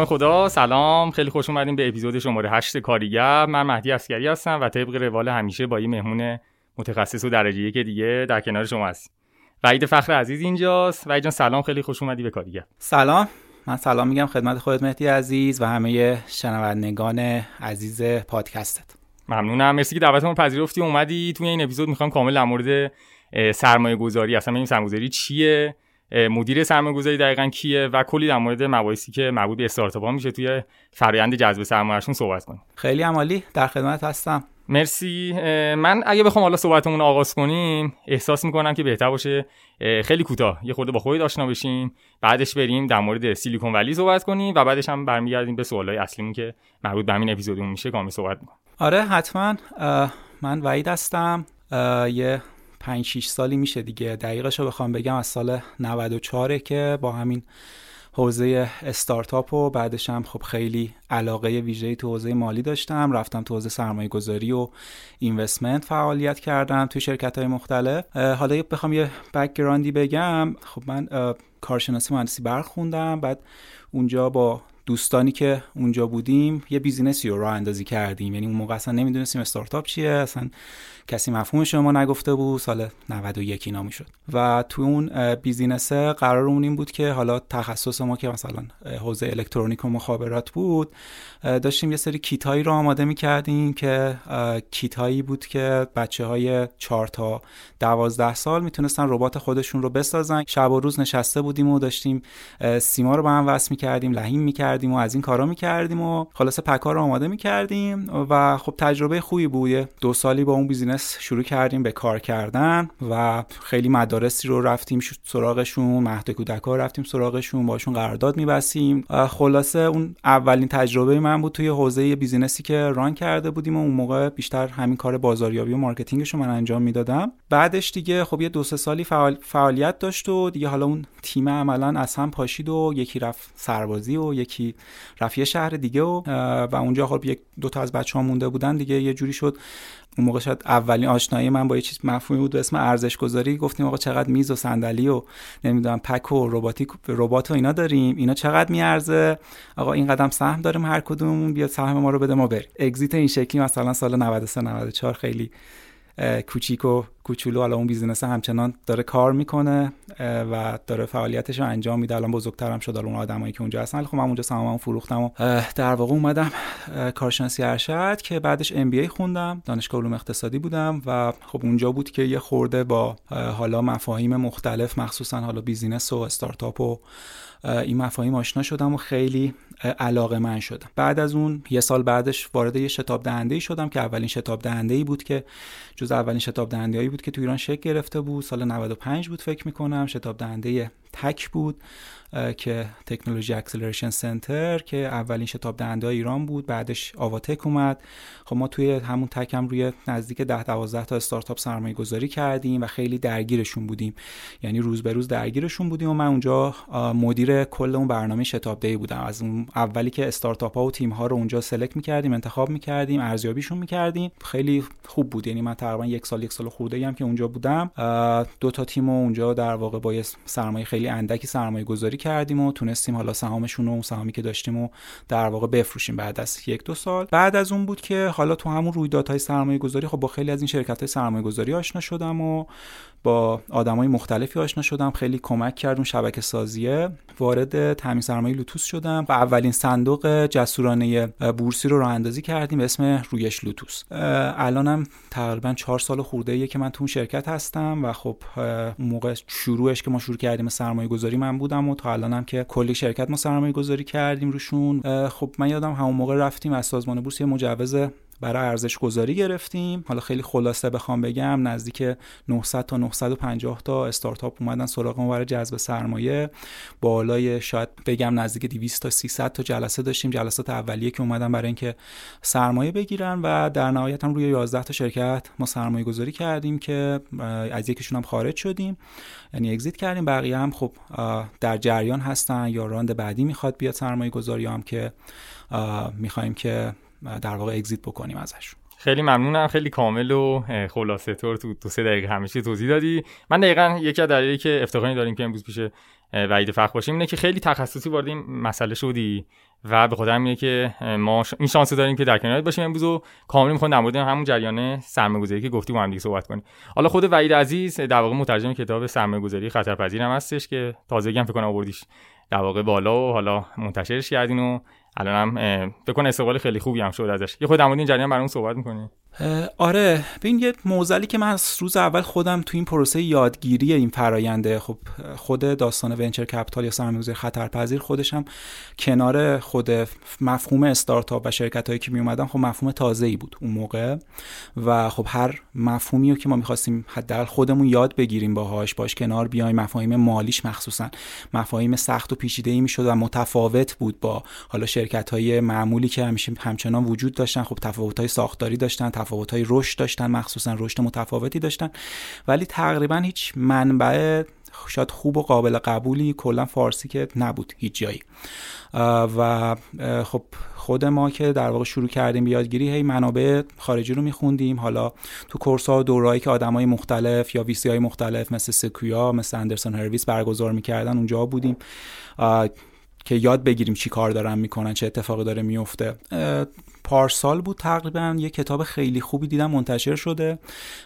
نام خدا. سلام. خیلی خوش اومدیم به اپیزود شماره 8 کاریگر. من مهدی اسکری هستم و طبق روال همیشه با این مهمون متخصص و درجه یک دیگه در کنار شما هستیم. وحید فخر عزیز اینجاست. وحید جان سلام. خیلی خوش اومدی به کاریگر. سلام. من سلام میگم خدمت خودت مهدی عزیز و همه شنوندگان عزیز پادکستت. ممنونم. مرسی که دعوتمون پذیرفتی. اومدی. توی این اپیزود می‌خوام کامل در مورد سرمایه گذاری اصلا این سرمایه گذاری چیه. مدیر سرمایه گذاری دقیقا کیه و کلی در مورد مباحثی که مربوط به استارتاپ ها میشه توی فرآیند جذب سرمایهشون صحبت کنیم. خیلی عمالی. در خدمت هستم. مرسی. من اگه بخوام حالا صحبتمون آغاز کنیم احساس می‌کنم که بهتر باشه خیلی کوتاه یه خورده با خودت آشنا بشیم بعدش بریم در مورد سیلیکون ولی صحبت کنیم و بعدش هم برمیگردیم به سوالای اصلیمون که مربوط به همین اپیزودمون میشه کامل صحبت می‌کنیم. آره حتما. من وحید هستم. یه 5 6 سالی میشه دیگه. دقیقش رو بخوام بگم از سال 94 که با همین حوزه استارتاپ و بعدش هم خب خیلی علاقه ویژه‌ای تو حوزه مالی داشتم. رفتم تو حوزه سرمایه گذاری و investment فعالیت کردم تو شرکت های مختلف حالا بخوام یه background ی بگم. خب من کارشناسی مهندسی برق خوندم. بعد اونجا با دوستانی که اونجا بودیم یه business ی رو راه اندازی کردیم. یعنی اون موقع اصلا نمی‌دونستیم استارتاپ چیه اصلا کسی مفهومشم نگفته بود. سال 91 اینا می‌شد. و تو اون business قرارمون این بود که حالا تخصص ما که مثلا حوزه الکترونیک و مخابرات بود داشتیم یه سری کیت هایی رو آماده می‌کردیم که کیت هایی بود که بچه های 4 تا 12 سال می‌تونستن ربات خودشون رو بسازن. شب و روز نشسته بودیم و داشتیم سیم‌ها رو به هم وصل می‌کردیم لحیم می‌کردیم. و از این کارا می‌کردیم و خلاصه پک ها رو آماده می‌کردیم و خب تجربه خوبی بود. دو سالی با اون business شروع کردیم به کار کردن و خیلی مدارسی رو رفتیم سراغشون مهد کودک ها رفتیم سراغشون باشون قرارداد میبستیم. خلاصه اون اولین تجربه من بود توی حوزه business ی که run کرده بودیم و اون موقع بیشتر همین کار بازاریابی و marketing ش رو من انجام می‌دادم. بعدش دیگه خب یه دو سه سالی فعال... فعالیت داشت و دیگه حالا اون تیم عملا از هم پاشید و یکی رفت سربازی و یکی رفت یه شهر دیگه و, و اونجا خب یک دو تا از بچه ها مونده بودن دیگه یه جوری شد. اون موقع شاید اولین آشنایی من با یه چیز مفهومی بود به اسم ارزش گذاری گفتیم آقا چقدر میز و صندلی و نمی‌دونم pack و رباتیک ربات و اینا داریم. اینا چقدر میارزه؟ آقا اینقدم سهم داریم هر کدوم بیاد سهم ما رو بده ما بریم. exit این شکلی مثلا سال 93 94 خیلی کوچیک و کوچولو حالا اون business همچنان داره کار می‌کنه و داره فعالیتش رو انجام میده. الان بزرگترم شد اون آدمایی که اونجا هستن. خب من اونجا سهاممو فروختم و در واقع اومدم کارشناسی ارشد که بعدش MBA خوندم. دانشگاه علوم اقتصادی بودم و خب اونجا بود که یه خورده با حالا مفاهیم مختلف مخصوصا حالا business و استارتاپ و این مفاهیم آشنا شدم و خیلی علاقه‌مند شدم. بعد از اون یه سال بعدش وارد یه شتاب دهنده ای شدم که اولین شتاب دهنده ای بود که جز اولین شتاب دهنده بود که تو ایران شکل گرفته بود. سال 95 بود فکر می‌کنم. شتاب دهنده TAC بود که Technology Acceleration Center که اولین شتاب دهنده ایران بود بعدش آواتک اومد. خب ما توی همون TAC هم روی نزدیک 10 12 تا استارتاپ سرمایه گذاری کردیم و خیلی درگیرشون بودیم. یعنی روز به روز درگیرشون بودیم و من اونجا مدیر کل اون برنامه شتاب دی بودم. از اون اولی که استارتاپ ها و تیم ها رو اونجا سلکت می‌کردیم انتخاب می‌کردیم ارزیابیشون می‌کردیم. خیلی خوب بود. یعنی من تقریبا یک سال یک سال خورده هم که اونجا بودم دو تا تیم اونجا در واقع با سرمایه اندکی سرمایه گذاری کردیم و تونستیم حالا سهامشون و سهامی که داشتیم و در واقع بفروشیم بعد از یک دو سال. بعد از اون بود که حالا تو همون رویدادهای سرمایه گذاری خب با خیلی از این شرکت های سرمایه گذاری آشنا شدم و با آدمای مختلفی آشنا شدم خیلی کمک کرد اون شبکه سازیه. وارد تامین سرمایه لوتوس شدم و اولین صندوق جسورانه بورسی رو راه اندازی کردیم به اسم رویش لوتوس. الانم تقریبا چهار سال خورده ایه که من تو اون شرکت هستم و خب موقع شروعش که ما شروع کردیم سرمایه گذاری من بودم و تا الانم که کلی شرکت ما سرمایه گذاری کردیم روشون. خب من یادم همون موقع رفتیم از سازمان بورس یه مجوز برای ارزش گذاری گرفتیم. حالا خیلی خلاصه بخوام بگم نزدیک 900 تا 950 تا استارتاپ اومدن سراغ ما برای جذب سرمایه. بالای شاید بگم نزدیک 200 تا 300 تا جلسه داشتیم. جلسات اولیه که اومدن برای اینکه سرمایه بگیرن و در نهایت هم روی 11 تا شرکت ما سرمایه گذاری کردیم که از یکیشون هم خارج شدیم. یعنی اگزییت کردیم. بقیه هم خب در جریان هستن. یا راند بعدی می‌خواد بیاد سرمایه گذاری هم که می‌خوایم که در واقع اگزییت بکنیم ازش. خیلی ممنونم خیلی کامل و خلاصه طور تو دو سه دقیقه همیشه توضیح دادی. من دقیقا یکی از دلایلی که افتخاری داریم که امروز پیش وعید فخر باشیم اینه که خیلی تخصصی وارد این مسئله شدی و به خاطر همینه که ما این شانس داریم که در کنارت باشیم امروز و کامل می‌خوام در مورد همون جریان سرمایه‌گذاری که گفتی با هم دیگه صحبت کنیم. حالا خود وحید عزیز در واقع مترجم کتاب سرمایه‌گذاری خطرپذیر هم هستش که تازگی هم فکر کنم آوردیش در واقع بالا و حالا منتشرش کردین و الان هم فکر کنم استقبال خیلی خوبی هم شد ازش. یه خود در مورد این جریان برامون صحبت می‌کنی. آره ببین یه موزلی که من از روز اول خودم تو این پروسه یادگیری این فراینده خب خود داستان ونچر کپیتال یا سرمایه‌گذاری خطرپذیر خودش هم کنار خود مفهوم استارتاپ و شرکت هایی که می اومدن خب مفهوم تازه ای بود اون موقع و خب هر مفهومی رو که ما می‌خواستیم حداقل خودمون یاد بگیریم باهاش باش کنار بیایم مفاهیم مالیش مخصوصا مفاهیم سخت و پیچیده ای می‌شد و متفاوت بود با حالا شرکت های معمولی که همیشه همچنان وجود داشتن خب تفاوت های ساختاری داشتن تفاوت های رشد داشتن مخصوصا رشد متفاوتی داشتن. ولی تقریبا هیچ منبع شاید خوب و قابل قبولی کلا فارسی که نبود هیچ جایی. و خب خود ما که در واقع شروع کردیم یادگیری هی منابع خارجی رو میخوندیم. حالا تو کورس ها و دورایی که آدمای مختلف یا ویسی های مختلف مثل سکویا مثل اندرسون هرویس برگزار می‌کردن اونجا بودیم. که یاد بگیریم چی کار دارن می‌کنن چه اتفاقی داره میفته پارسال بود تقریبا یه کتاب خیلی خوبی دیدم منتشر شده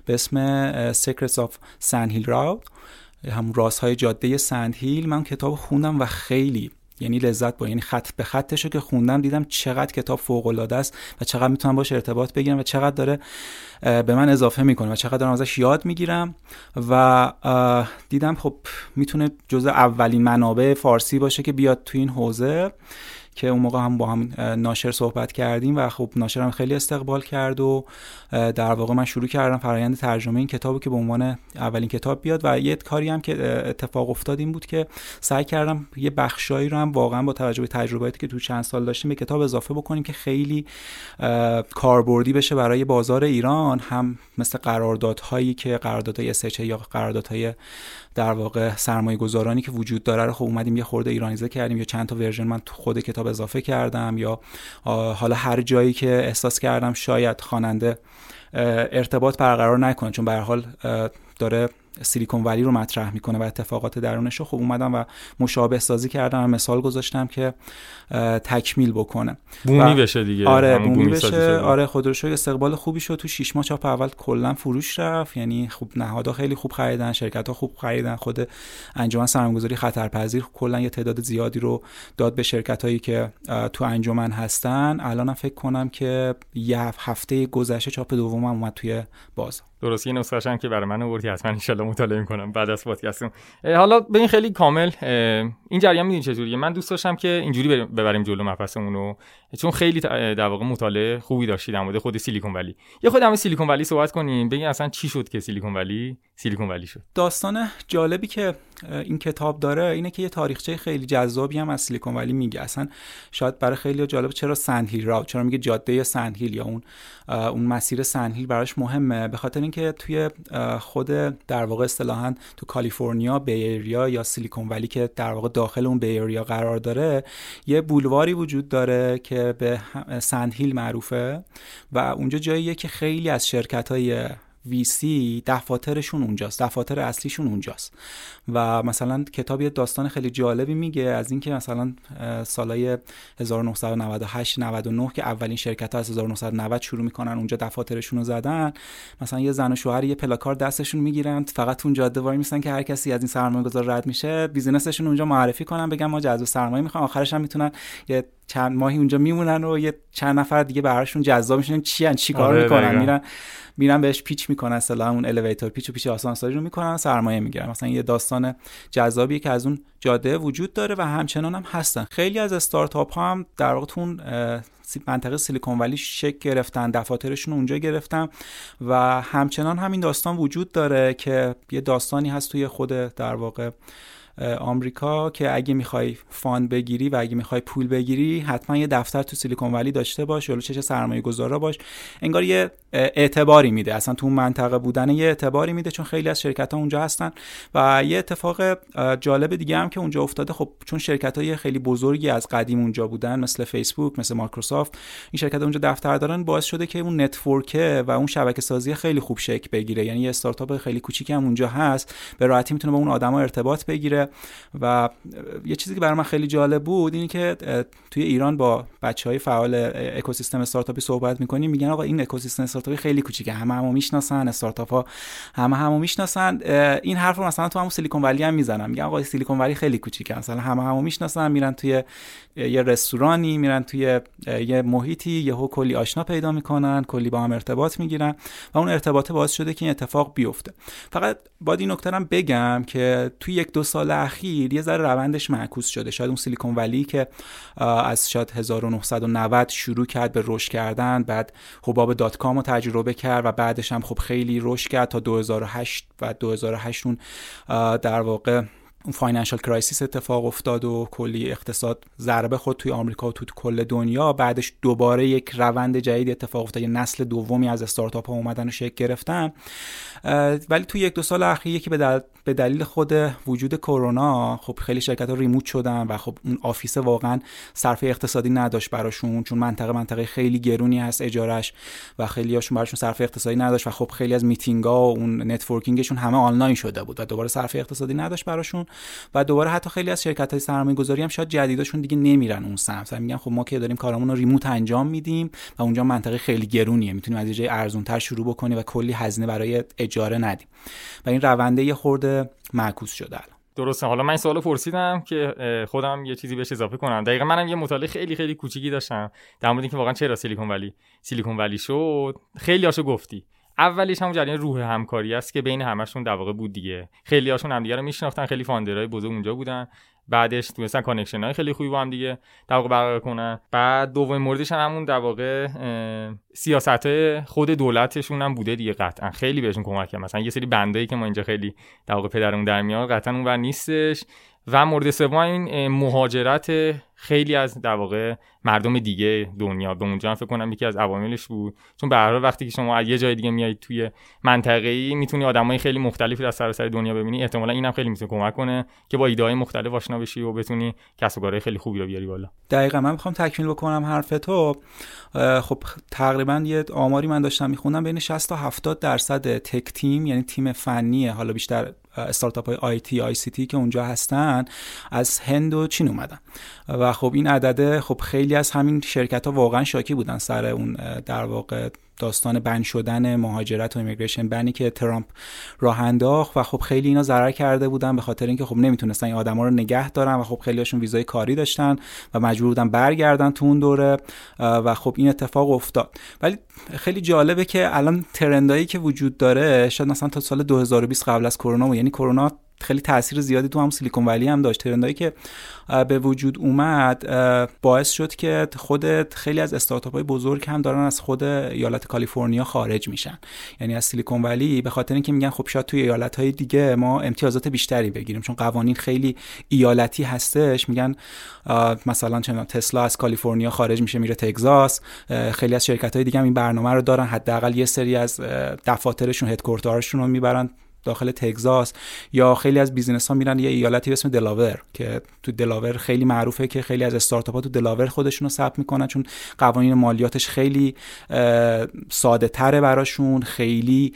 به اسم Secrets of Sand Hill Road. هم رازهای جاده سند هیل من کتاب خوندم و خیلی یعنی لذت با یعنی خط به خطش که خوندم دیدم چقدر کتاب فوق العاده است و چقدر می‌تونم باش ارتباط بگیرم و چقدر داره به من اضافه می‌کنه و چقدر دارم ازش یاد می‌گیرم و دیدم خب می‌تونه جزء اولین منابع فارسی باشه که بیاد تو این حوزه. که اون موقع هم با هم ناشر صحبت کردیم و خب ناشر هم خیلی استقبال کرد و در واقع من شروع کردم فرایند ترجمه این کتابو که به عنوان اولین کتاب بیاد و یه کاری هم که اتفاق افتاد این بود که سعی کردم یه بخشایی رو هم واقعا با توجه به تجربیاتی که تو چند سال داشتیم به کتاب اضافه بکنیم که خیلی کاربردی بشه برای بازار ایران هم مثل قراردادهایی که قراردادهای SHA یا قراردادهای در واقع سرمایه گذارانی که وجود داره رو خب اومدیم یه خورده ایرانیزه کردیم یا چند تا ورژن من تو خود کتاب اضافه کردم یا حالا هر جایی که احساس کردم شاید خواننده ارتباط برقرار نکنه چون به حال داره سیلیکون ولی رو مطرح می‌کنه و اتفاقات درونش رو. خب اومدم و مشابه سازی کردم و مثال گذاشتم که تکمیل بکنه. بومی بشه دیگه آره بومی بشه. آره خود رو استقبال خوبی شد. تو شش ماه چاپ اول کلا فروش رفت. یعنی خوب نهادها خیلی خوب خریدن شرکت ها خوب خریدن. خود انجمن سرمایه‌گذاری خطرپذیر کلا یه تعداد زیادی رو داد به شرکت هایی که تو انجمن هستن. الانم فکر کنم که یه هفته گذشته چاپ دومم اومد توی بازار. درست یه نسخه هم که برای من آوردی حتما ان مطالعه می‌کنم بعد از پادکستم حالا به این خیلی کامل این جریان می‌دونی چجوریه؟ من دوست داشتم که اینجوری ببریم جلو مبحثمون رو چون خیلی در واقع مطالعه خوبی داشتی در مورد خود سیلیکون ولی. یه خود همه سیلیکون ولی صحبت کنیم بگین اصلا چی شد که سیلیکون ولی سیلیکون ولی شد. داستان جالبی که این کتاب داره اینه که یه تاریخچه خیلی جذابی هم از سیلیکون ولی میگه. اصلا شاید برای خیلی جالب چرا سندهیل راو چرا میگه جاده سندهیل یا اون اون مسیر سندهیل براش مهمه؟ به خاطر اینکه توی خود در واقع اصطلاحا تو کالیفرنیا بیریا یا سیلیکون ولی که در واقع داخل اون بیریا قرار داره یه بولواری وجود داره که به سندهیل معروفه و اونجا جاییه که خیلی از شرکت های ویسی دفاترشون اونجاست دفاتر اصلیشون اونجاست. و مثلا کتاب یه داستان خیلی جالبی میگه از اینکه مثلا سالای 1998 99 که اولین شرکت ها از 1990 شروع می‌کنن اونجا دفاترشون رو زدن. مثلا یه زن و شوهر یه پلاکار دستشون می‌گیرن فقط اون جاده وای میسن که هر کسی از این سرمایه گذار رد میشه بیزینسشون اونجا معرفی کنن بگن ما جذب سرمایه می‌خوام آخرش هم می‌تونن یه چند ماهی اونجا میمونن و یه چند نفر دیگه براشون جذاب میشن. چی ان چی کار آره می‌کنن؟ میرن میرن بهش pitch می‌کنن اصلا اون elevator pitch و pitch آسانسوری رو می‌کنن سرمایه می‌گیرن. مثلا یه داستان جذابی که از اون جاده وجود داره و همچنان هم هستن. خیلی از استارتاپ ها هم در واقع اون منطقه سیلیکون ولی شکل گرفتن دفاترشون اونجا گرفتن و همچنان همین داستان وجود داره که یه داستانی هست توی خود در واقع آمریکا که اگه می‌خوای fund بگیری و اگه می‌خوای پول بگیری حتما یه دفتر تو سیلیکون ولی داشته باش یا پیش سرمایه گذارا باش. انگار یه اعتباری میده. اصلا تو اون منطقه بودن یه اعتباری میده چون خیلی از شرکت ها اونجا هستن. و یه اتفاق جالب دیگه هم که اونجا افتاده خب چون شرکت های خیلی بزرگی از قدیم اونجا بودن مثل فیسبوک مثل مایکروسافت این شرکت اونجا دفتر دارن باعث شده که اون نتورکه و اون شبکه سازی خیلی خوب شکل بگیره. یعنی یه استارتاپ خیلی کوچیکی هم اونجا هست. به راحتی می‌تونه با اون آدما ارتباط بگیره. و یه چیزی که برای من خیلی جالب بود اینه که توی ایران با بچه های فعال اکوسیستم استارتاپی صحبت می‌کنیم میگن آقا این اکوسیستم استارتاپی خیلی کوچیکه همه همو می‌شناسن استارتاپ ها همه همو می‌شناسن این حرف رو مثلا تو همون سیلیکون ولی هم می‌زنن میگن آقا سیلیکون ولی خیلی کوچیکه مثلا همه همو می‌شناسن میرن توی یه رستورانی میرن توی یه محیطی یهو کلی آشنا پیدا می‌کنن کلی با هم ارتباط می‌گیرن و اون ارتباط باعث شده که این اتفاق بیفته. فقط باید این نکته بگم که توی یک دو سال اخیر یه ذره روندش معکوس شده. شاید اون سیلیکون ولی که از شاید 1990 شروع کرد به رشد کردن بعد حباب dot com رو تجربه کرد و بعدش هم خب خیلی رشد کرد تا 2008 و 2008 اون در واقع اون financial crisis اتفاق افتاد و کلی اقتصاد ضربه خورد توی آمریکا و توی کل دنیا. بعدش دوباره یک روند جدید اتفاق افتاد. یه نسل دومی از استارتاپ ها اومدن و شکل گرفتن. ولی توی یک دو سال اخیر یکی به دلیل خود وجود کرونا خب خیلی شرکت ها remote شدن و خب اون office واقعا صرفه اقتصادی نداشت براشون چون منطقه منطقه خیلی گرونی هست اجارش و خیلی هاشون براشون صرفه اقتصادی نداشت و خب خیلی از میتینگ ها و اون networking شون همه آنلاین شده بود و دوباره صرفه اقتصادی نداشت براشون. و دوباره حتی خیلی از شرکت های سرمایه گذاری هم شاید جدیدشون دیگه نمیرن اون سمت. میگن خب ما که داریم کارمون رو remote انجام میدیم و اونجا منطقه خیلی گرونیه. می‌تونیم از جای ارزون تر شروع بکنیم و کلی هزینه برای اجاره ندیم. و این رونده یه خورده معکوس شده الان. درسته. حالا من این سوالو پرسیدم که خودم یه چیزی بهش اضافه کنم. دقیقا منم یه مطالعه خیلی خیلی کوچیکی داشتم. در مورد اینکه واقعا چرا سیلیکون ولی سیلیکون ولی شد. خیلی هاشو گفتی. اولیش همون جریان روح همکاری است که بین همشون در واقع بود دیگه. خیلی هاشون همدیگه رو میشناختن خیلی founder های بزرگ اونجا بودن. بعدش تونستن connection های خیلی خوبی با هم دیگه در واقع برقرار کنن. بعد دومین موردش هم همون در واقع سیاست خود دولتشون هم بوده دیگه قطعا. خیلی بهشون کمک کرد. مثلا یه سری بندایی که ما اینجا خیلی در واقع پدرمون در میاد قطعا اونور نیستش. و مورد سوم این مهاجرت خیلی از در واقع مردم دیگه دنیا. به اونجا فکر کنم یکی از عواملش بود. چون به هر وقتی که شما از یه جای دیگه میایید توی منطقه ای می‌تونی آدمای خیلی مختلفی از سراسر دنیا ببینی. احتمالا اینم خیلی می‌تونه کمک کنه که با ایده های مختلف آشنا بشی و بتونی کسب و خیلی خوبی رو بیاری بالا. دقیقا. من می‌خوام تکمیل بکنم حرف تو. خب تقریبا یه آماری من داشتم میخوندم بین 60 تا 70 درصد tech team یعنی تیم فنی حالا بیشتر استارتاپ های IT ICT که اونجا هستن از هند و چین اومدن. و خب این عدده خب خیلی از همین شرکت ها واقعا شاکی بودن سر اون در واقع داستان بند شدن مهاجرت و immigration ban ی که ترامپ راه انداخت و خب خیلی اینا ضرر کرده بودن به خاطر اینکه خب نمی‌تونستن این آدما رو نگه دارن و خب خیلی هاشون ویزای کاری داشتن و مجبور بودن برگردن تو اون دوره و خب این اتفاق افتاد. ولی خیلی جالبه که الان ترندایی که وجود داره شاید مثلا تا سال 2020 قبل از کرونا یعنی کرونا خیلی تاثیر زیادی تو هم سیلیکون ولی هم داشت. ترندایی که به وجود اومد باعث شد که خود خیلی از استارتاپ های بزرگ هم دارن از خود ایالت کالیفرنیا خارج میشن. یعنی از سیلیکون ولی به خاطر اینکه میگن خب شاید توی ایالت های دیگه ما امتیازات بیشتری بگیریم. چون قوانین خیلی ایالتی هستش. میگن مثلا چون تسلا از کالیفرنیا خارج میشه میره تگزاس. خیلی از شرکت های دیگه هم این برنامه رو دارن. حداقل یه سری از دفاترشون headquarter شون رو می‌برن. داخل تگزاس یا خیلی از business ها میرن یه ایالتی به اسم دلاور که تو دلاور خیلی معروفه که خیلی از استارتاپ ها تو دلاور خودشون رو ثبت می‌کنن چون قوانین مالیاتش خیلی ساده تره براشون خیلی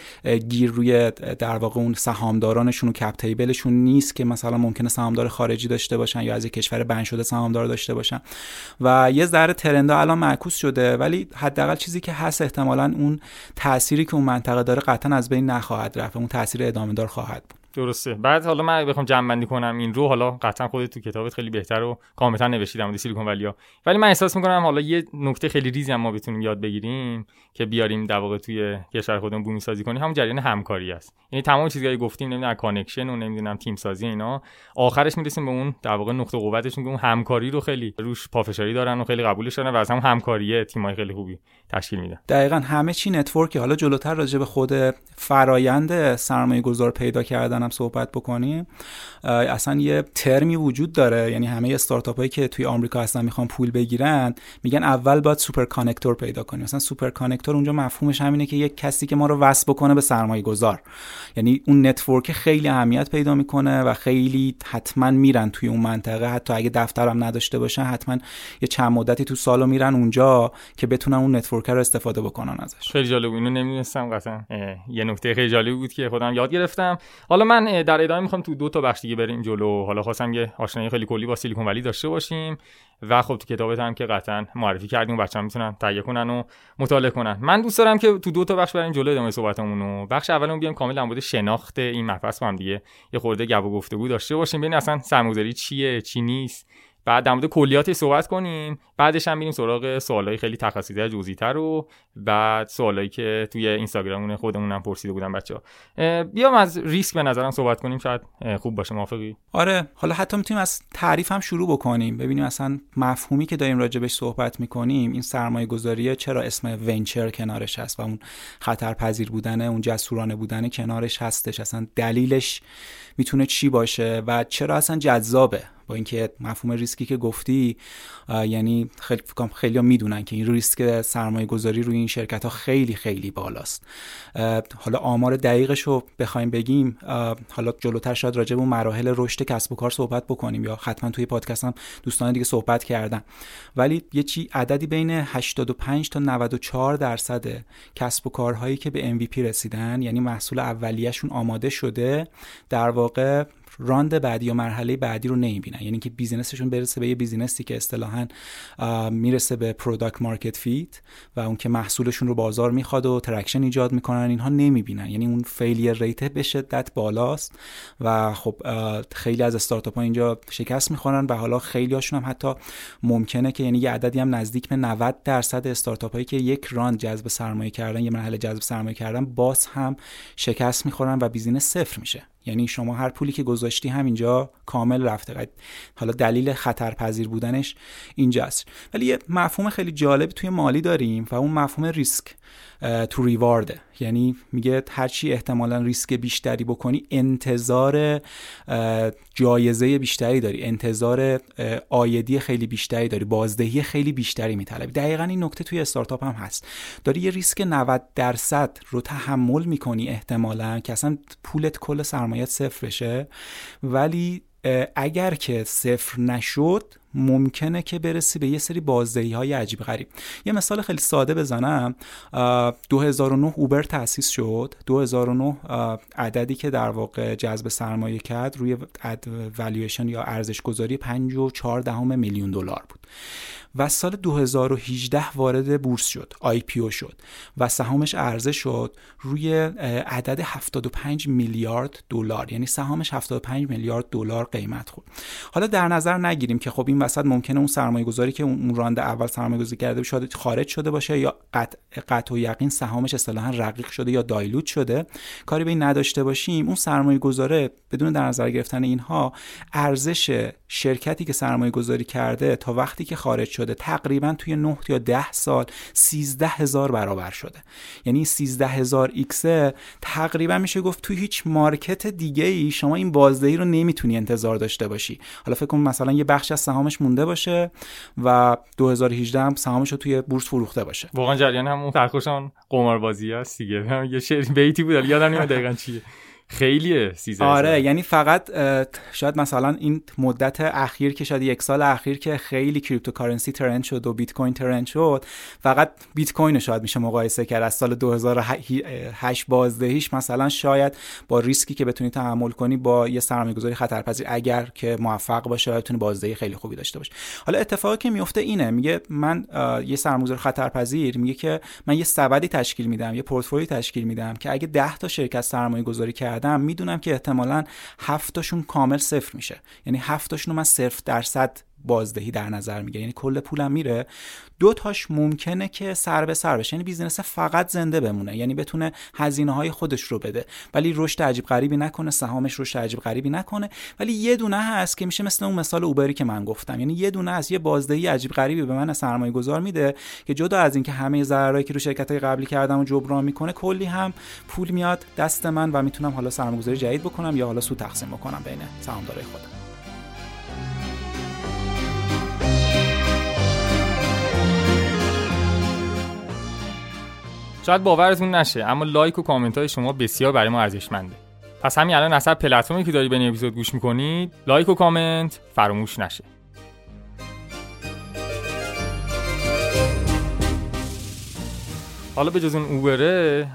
گیر روی در واقع اون سهامدارانشون و کپ تیبلشون نیست که مثلا ممکنه سهامدار خارجی داشته باشن یا از یک کشور بند شده سهامدار داشته باشن. و یه ذره ترندا الان معکوس شده ولی حداقل چیزی که هست احتمالا اون تأثیری که اون منطقه داره قطعا از بین نخواهد رفت اون تاثیر ادامه دار خواهد بود. درسته. بعد حالا من بخوام جمع بندی کنم این رو حالا قطعا خودت تو کتابت خیلی بهتر و کاملتر نوشتی در سیلیکون ولیا ولی من احساس می‌کنم حالا یه نکته خیلی ریزی هم ما بتونیم یاد بگیریم که بیاریم در واقع توی کشور خودمون بومی سازی کنیم همون جریان همکاری است. یعنی تمام چیزایی گفتیم نمی‌دونم connection و نمی‌دونم تیم سازی اینا آخرش می‌رسیم به اون در واقع نقطه قوتشون که اون همکاری رو خیلی روش پافشاری دارن و خیلی قبولش دارن و از همون همکاریه تیمای خیلی خوبی تشکیل میدن. دقیقا همه چی network ی حالا جلوتر راجع به خود فرایند سرمایه گذار پیدا کردن هم صحبت بکنیم اصلا یه ترمی وجود داره. یعنی همه استارتاپ هایی که توی آمریکا هستن می‌خوان پول بگیرن میگن اول باید super connector پیدا کنیم. مثلا super connector اونجا مفهومش همینه که یک کسی که ما رو وصل بکنه به سرمایه گذار. یعنی اون network خیلی اهمیت پیدا می‌کنه و خیلی حتما میرن توی اون منطقه. حتی اگه دفترم نداشته باشن حتما یه چند مدتی تو سالو میرن اونجا که بتونن اون network رو استفاده بکنن ازش. خیلی جالب اینو نمی‌دونستم قطعا. یه نکته خیلی جالب بود که خودم یاد گرفتم. حالا من من در ادامه می‌خوام تو دو تا بخش دیگه بریم جلو. حالا خواستم یه آشنایی خیلی کلی با سیلیکون ولی داشته باشیم. و خب تو کتابت هم که قطعا معرفی کردیم بچه‌ها می‌تونن تهیه کنن و مطالعه کنن. من دوست دارم که تو دو تا بخش بریم جلو ادامه صحبتمون رو. بخش اولمون بیام کامل در شناخت این مبحث با هم دیگه یه خورده گپ و گفتگو داشته باشیم. ببین اصلا سرمایه‌گذاری چیه چی نیست. بعد در مورد کلیات صحبت کنیم. بعدش هم میریم سراغ سوالای خیلی تخصصی جزئی تر و بعد سوالایی که توی اینستاگرامون خودمون هم پرسیده بودن بچه‌ها. بیام از ریسک به نظرم صحبت کنیم. شاید خوب باشه. موافقی؟ آره. حالا حتی می‌تونیم از تعریف هم شروع بکنیم. ببینیم اصلا مفهومی که داریم راجبش صحبت می‌کنیم این سرمایه گذاریه چرا اسم ونچر کنارش هست و اون خطر پذیر بودنه اون جسورانه بودن کنارش هستش. اصلا دلیلش می‌تونه چی باشه و چرا اصلا جذابه. با اینکه مفهوم ریسکی که گفتی یعنی خیلی خیلی ها می‌دونن که این ریسک سرمایه گذاری روی این شرکت ها خیلی خیلی بالاست. حالا آمار دقیقش رو بخوایم بگیم. حالا جلوتر شاید راجع به مراحل رشد کسب و کار صحبت بکنیم یا حتما توی پادکست هم دوستان دیگه صحبت کردن. ولی یه چی عددی بین 85 تا 94 درصد کسب و کارهایی که به MVP رسیدن یعنی محصول اولیهشون آماده شده در واقع round بعدی یا مرحله بعدی رو نمی‌بینن. یعنی که business شون برسه به یه business ی که اصطلاحا می‌رسه به product market fit و اون که محصولشون رو بازار می‌خواد و traction ایجاد می‌کنن اینها نمی‌بینن. یعنی اون failure rate به شدت بالاست و خب خیلی از استارتاپ ها اینجا شکست می‌خورن و حالا خیلی هاشون هم حتی ممکنه که یعنی یه عددی هم نزدیک به 90 درصد استارتاپ هایی که یک round جذب سرمایه کردن یه مرحله جذب سرمایه کردن باز هم شکست می‌خورن و business صفر میشه. یعنی شما هر پولی که گذاشتی همینجا کامل رفته. حالا دلیل خطر پذیر بودنش اینجاست. ولی یه مفهوم خیلی جالب توی مالی داریم و اون مفهوم ریسک. تو ریوارده. یعنی میگه هرچی احتمالا ریسک بیشتری بکنی انتظار جایزه بیشتری داری انتظار آیدی خیلی بیشتری داری بازدهی خیلی بیشتری میطلبی. دقیقا این نکته توی استارتاپ هم هست. داری یه ریسک 90 درصد رو تحمل می‌کنی احتمالا که اصلا پولت کل سرمایت صفر بشه. ولی اگر که صفر نشد ممکنه که برسی به یه سری بازدهی های عجیب غریب. یه مثال خیلی ساده بزنم. 2009 اوبر تأسیس شد. 2009 عددی که در واقع جذب سرمایه کرد روی والویشن یا ارزش گذاری 5 و 4 دهم میلیون دلار بود. و سال 2018 وارد بورس شد IPO شد. و سهامش عرضه شد روی عدد 75 میلیارد دلار. یعنی سهامش 75 میلیارد دلار قیمت خورد. حالا در نظر نگیریم که خب وسط ممکنه اون سرمایه گذاری که اون راند اول سرمایه گذاری کرده شده خارج شده باشه یا قطع, قطع و یقین سهامش اصطلاحا رقیق شده یا دایلوت شده. کاری به این نداشته باشیم. اون سرمایه گذاره بدون در نظر گرفتن اینها ارزش شرکتی که سرمایه گذاری کرده تا وقتی که خارج شده تقریبا توی 9 یا 10 سال 13 هزار برابر شده. یعنی 13 هزار X تقریبا میشه گفت توی هیچ market دیگه ای شما این بازدهی رو نمی‌تونی انتظار داشته باشی. حالا فکر کن مثلا یه بخش از سهامش مونده باشه و 2018 هم سهامش رو توی بورس فروخته باشه. واقعا جریان همون خوش آن قماربازی هست دیگه. یه شعر بیتی بود یادم نمیاد دقیقاً چیه. خیلیه سیزه آره یعنی فقط شاید مثلا این مدت اخیر که شاید یک سال اخیر که خیلی cryptocurrency trend شد و بیت کوین trend شد فقط بیت کوین شاید میشه مقایسه کرد. از سال 2008 بازدهیش مثلا شاید با ریسکی که بتونی تحمل کنی با یه سرمایه‌گذاری خطرپذیر اگر که موفق باشه بتونی بازدهی خیلی خوبی داشته باشه. حالا اتفاقی که میفته اینه میگه من یه سرمایه‌گذار خطرپذیر میگه که من یه سبدی تشکیل میدم یه پورتفولیو تشکیل میدم که اگه 10 تا شرکت سرمایه‌گذاری کردم می‌دونم که احتمالا هفتاشون کامل صفر میشه. یعنی هفتاشون من صفر درصد بازدهی در نظر میگه یعنی کل پولم میره. دو تاش ممکنه که سر به سر بشه. یعنی business فقط زنده بمونه. یعنی بتونه هزینه های خودش رو بده. ولی رشد عجیب غریبی نکنه. سهامش رشد عجیب غریبی نکنه. ولی یه دونه هست که میشه مثل اون مثال اوبری که من گفتم. یعنی یه دونه هست. یه بازدهی عجیب غریبی به من سرمایه گذار میده که جدا از اینکه همه ضررایی که رو شرکت های قبلی کردم و جبران می‌کنه کلی هم پول میاد دست من و می‌تونم حالا سرمایه‌گذاری جدید بکنم یا حالا سود تقسیم بکنم بین سهامدارای خودم. شاید باورتون نشه اما لایک و کامنت های شما بسیار برای ما ارزشمنده. پس همین الان از هر پلتفرمی که داری به این اپیزود گوش می‌کنید لایک و کامنت فراموش نشه. حالا به جز اون اوبره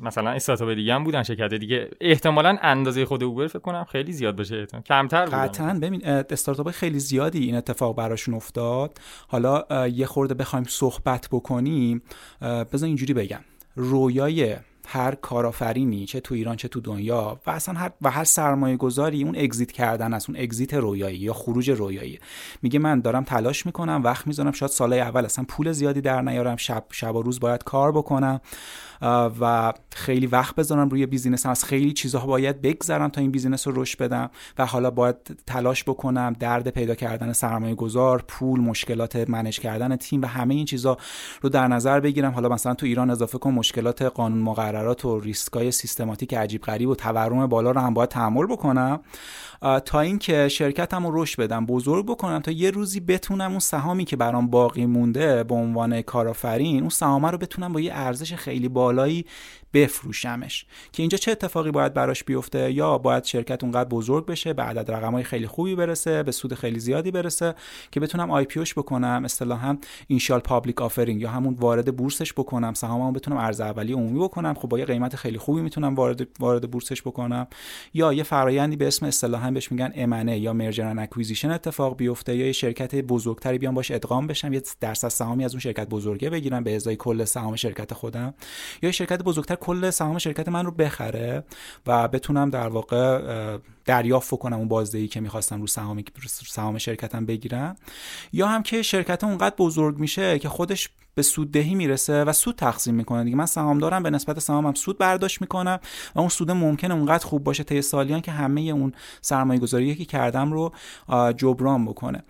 مثلا استارتاپ دیگه هم بودن شرکت دیگه. احتمالا اندازه خود اوبر فکر کنم خیلی زیاد بشه کمتر بودن. قطعا. ببین استارتاپ خیلی زیادی این اتفاق براشون افتاد. حالا یه خورده بخوایم صحبت بکنیم. بذار اینجوری بگم. رویای هر کارآفرینی چه تو ایران چه تو دنیا و اصلا هر و هر سرمایه گذاری اون exit کردن از اون exit رویایی یا خروج رویایی. میگه من دارم تلاش می‌کنم وقت می‌ذارم شاید سالهای اول اصلا پول زیادی در نیارم شب شب و روز باید کار بکنم. و خیلی وقت بذارم روی business از خیلی چیزها باید بگذرم تا این business رو رشد بدم و حالا باید تلاش بکنم درد پیدا کردن سرمایه گذار پول مشکلات منش کردن تیم و همه این چیزها رو در نظر بگیرم. حالا مثلا تو ایران اضافه کن مشکلات قانون مقررات و ریسکای سیستماتیک عجیب غریب و تورم بالا رو هم باید تحمل بکنم. تا اینکه شرکتم رو رشد بدم بزرگ بکنم تا یه روزی بتونم اون سهامی که برام باقی مونده به عنوان کارآفرین اون سهام رو بتونم با یه ارزش خیلی بالایی بفروشمش. که اینجا چه اتفاقی باید براش بیفته؟ یا باید شرکت اونقدر بزرگ بشه به عدد رقمای خیلی خوبی برسه به سود خیلی زیادی برسه که بتونم IPO بکنم اصطلاحا initial public offering یا همون وارد بورسش بکنم سهاممو بتونم عرضه اولیه عمومی بکنم. خب با یه قیمت خیلی خوبی می‌تونم وارد وارد بورسش بکنم. یا یه فرایندی به اسم اصطلاحا بهش میگن M&A یا merger and acquisition اتفاق بیفته یا یه شرکت بزرگتری بیان باش ادغام بشم یه درصد سهامی از اون شرکت بزرگه بگیرم به ازای کل سهام شرکت خودم. یا شرکت بزرگتر کل سهام شرکت من رو بخره و بتونم در واقع دریافت کنم اون بازدهی که می‌خواستم رو سهام سهام شرکتم بگیرم. یا هم که شرکت اونقدر بزرگ میشه که خودش به سوددهی می‌رسه و سود تقسیم می‌کنه دیگه. من سهام دارم به نسبت سهامم سود برداشت می‌کنم و اون سود ممکنه اونقدر خوب باشه طی سالیان که همه اون سرمایه گذاری که کردم رو جبران بکنه.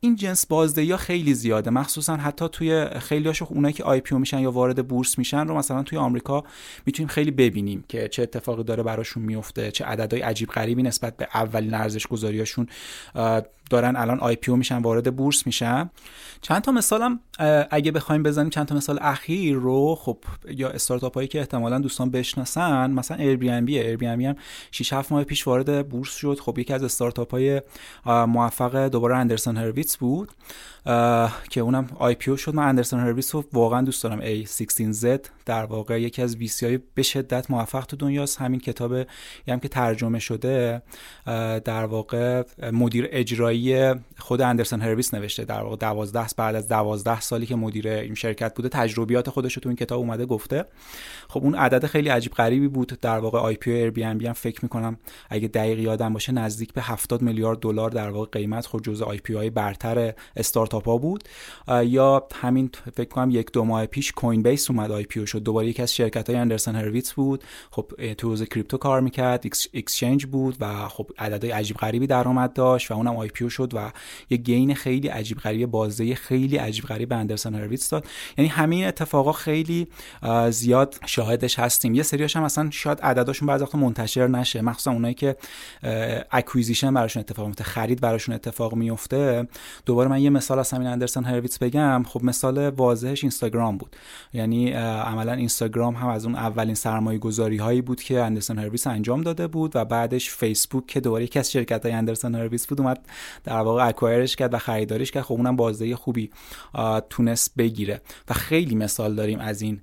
این جنس بازدهی ها خیلی زیاده. مخصوصا حتی توی خیلی هاشو اونایی که آی پی میشن یا وارد بورس میشن رو مثلا توی آمریکا می‌تونیم خیلی ببینیم که چه اتفاقی داره براشون میفته چه عددهای عجیب غریبی نسبت به اولین ارزش گذاریاشون دارن الان IPO میشن وارد بورس میشن. چند تا مثالم اگه بخوایم بزنیم چند تا مثال اخیر رو خب یا استارتاپ هایی که احتمالا دوستان بشناسن مثلا Airbnb Airbnb هم 6 7 ماه پیش وارد بورس شد. خب یکی از استارتاپ های موفق دوباره Andreessen Horowitz بود که اونم IPO شد. من Andreessen Horowitz رو واقعا دوست دارم A16Z در واقع یکی از VC های به شدت موفق تو دنیاست. همین کتاب هم که ترجمه شده در واقع مدیر اجرایی خود Andreessen Horowitz نوشته. در واقع 12 بعد از 12 سالی که مدیر این شرکت بوده تجربیات خودش رو تو این کتاب اومده گفته. خب اون عدد خیلی عجیب غریبی بود. در واقع آی پی ایر بی ام بی هم فکر می‌کنم اگه دقیق یادم باشه نزدیک به 70 میلیارد دلار در واقع قیمت خود جزء IPO های برتر استارتاپ ها بود یا همین فکر کنم یک دو ماه پیش Coinbase اومد IPO شد. دوباره یکی از شرکت های Andreessen Horowitz بود. خب تو حوزه crypto کار می‌کرد exchange بود و خب عددهای عجیب غریبی درآمد داشت و اونم IPO شد و یه gain خیلی عجیب غریب بازده خیلی عجیب غریب به Andreessen Horowitz داد. یعنی همین اتفاقا خیلی زیاد شاهدش هستیم. یه سریاش هم اصلا شاید عدداشون بعضی وقت منتشر نشه مخصوصا اونایی که acquisition براشون اتفاق میفته خرید براشون اتفاق میفته دوباره من یه مثال از همین اندرسون هرویتس بگم. خب مثال واضحش اینستاگرام بود. یعنی اینستاگرام هم از اون اولین سرمایه گذاری هایی بود که اندرسون هرویتس انجام داده بود و بعدش فیسبوک که دوباره یکی از شرکت های اندرسون هرویتس بود اومد در واقع اکوایرش کرد و خریداریش کرد. خب اونم بازدهی خوبی تونست بگیره. و خیلی مثال داریم از این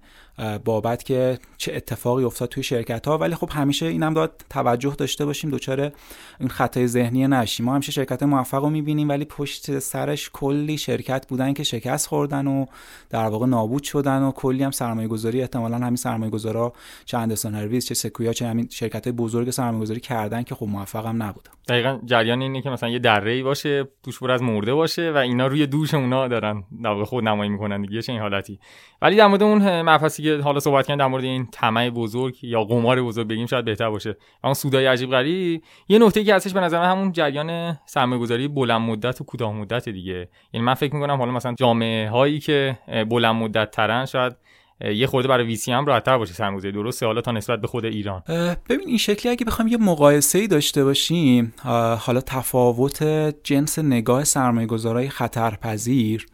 بابت که چه اتفاقی افتاد توی شرکت ها ولی خب همیشه اینم داد توجه داشته باشیم دوچاره این خطای ذهنی نشیم. ما همیشه شرکت موفق رو می‌بینیم ولی پشت سرش کلی شرکت بودن که شکست خوردن و در واقع نابود شدن و کلی هم سرمایه احتمالا همین سرمایه گذارا چه اندرسون هرویز چه سکویا چه همین شرکت بزرگ سرمایه گذاری کردن که خب موفق هم نبودن دقیقا جریان اینه که مثلا یه دره باشه توش پر از مرده باشه و اینا روی دوش اونا دارن در خود نمایی می‌کنن دیگه چه این حالتی. ولی در مورد اون مبحثی که حالا صحبت کردن در مورد این طمع بزرگ یا قمار بزرگ بگیم شاید بهتر باشه. اما سودای عجیب غریب یه نکته که هستش به نظر من همون جریان سرمایه‌گذاری بلند مدت و کوتاه دیگه. یعنی من فکر می‌کنم حالا مثلا جامعه هایی که بلند مدت ترن شاید یه خورده برای ویسی هم راحت‌تر باشه سرمایه‌گذاری درسته؟ حالا تا نسبت به خود ایران. ببین این شکلی اگه بخوایم یه مقایسه ای داشته باشیم حالا تفاوت جنس نگاه سرمایه‌گذارای خطرپذیر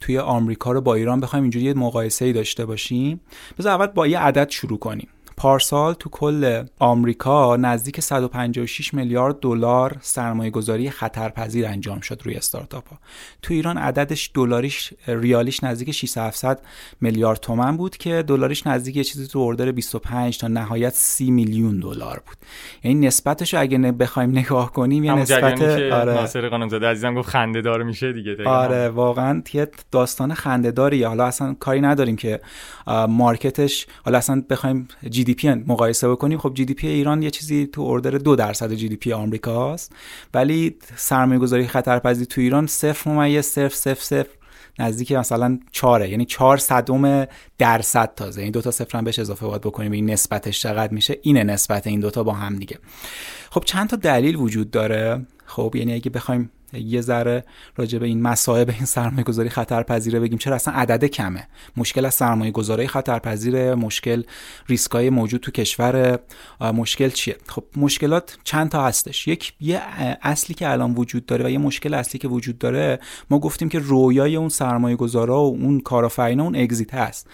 توی آمریکا رو با ایران بخوایم اینجوری یه مقایسه ای داشته باشیم بذار اول با یه عدد شروع کنیم. پارسال تو کل آمریکا نزدیک 156 میلیارد دلار سرمایه گذاری خطرپذیر انجام شد روی استارتاپ ها. تو ایران عددش دلاریش ریالیش نزدیک 600 میلیارد تومن بود که دلاریش نزدیک یه چیزی تو اردر 25 تا نهایت 30 میلیون دلار بود. یعنی نسبتش اگه بخوایم نگاه کنیم یه نسبت آره. ناصر قانونزاده عزیزم گفت خنده دار میشه دیگه آره واقعا یه داستان خنده داریه حالا اصلا کاری نداریم که market ش حالا اصلا بخوایم GDP مقایسه بکنیم خب GDP ایران یه چیزی تو order دو درصد GDP آمریکاست ولی سرمایه گذاری خطرپذیر تو ایران صفر ممیز صفر صفر صفر. نزدیک مثلا چاره یعنی چهار صدم درصد تازه. این دوتا صفر هم بهش اضافه باید بکنیم این نسبتش چقدر میشه؟ اینه نسبت این دوتا با هم دیگه. خب چند تا دلیل وجود داره؟ خب یعنی اگه بخوایم یه ذره راجع به این مسائل این سرمایه گذاری خطرپذیره بگیم. چرا اصلا عدد کمه؟ مشکل از سرمایه گذاری خطرپذیره مشکل ریسکای موجود تو کشور مشکل چیه؟ خب مشکلات چند تا هستش. یک یه اصلی که الان وجود داره و یه مشکل اصلی که وجود داره ما گفتیم که رویای اون سرمایه گذارا و اون کارآفرینا اون اگزیت هست.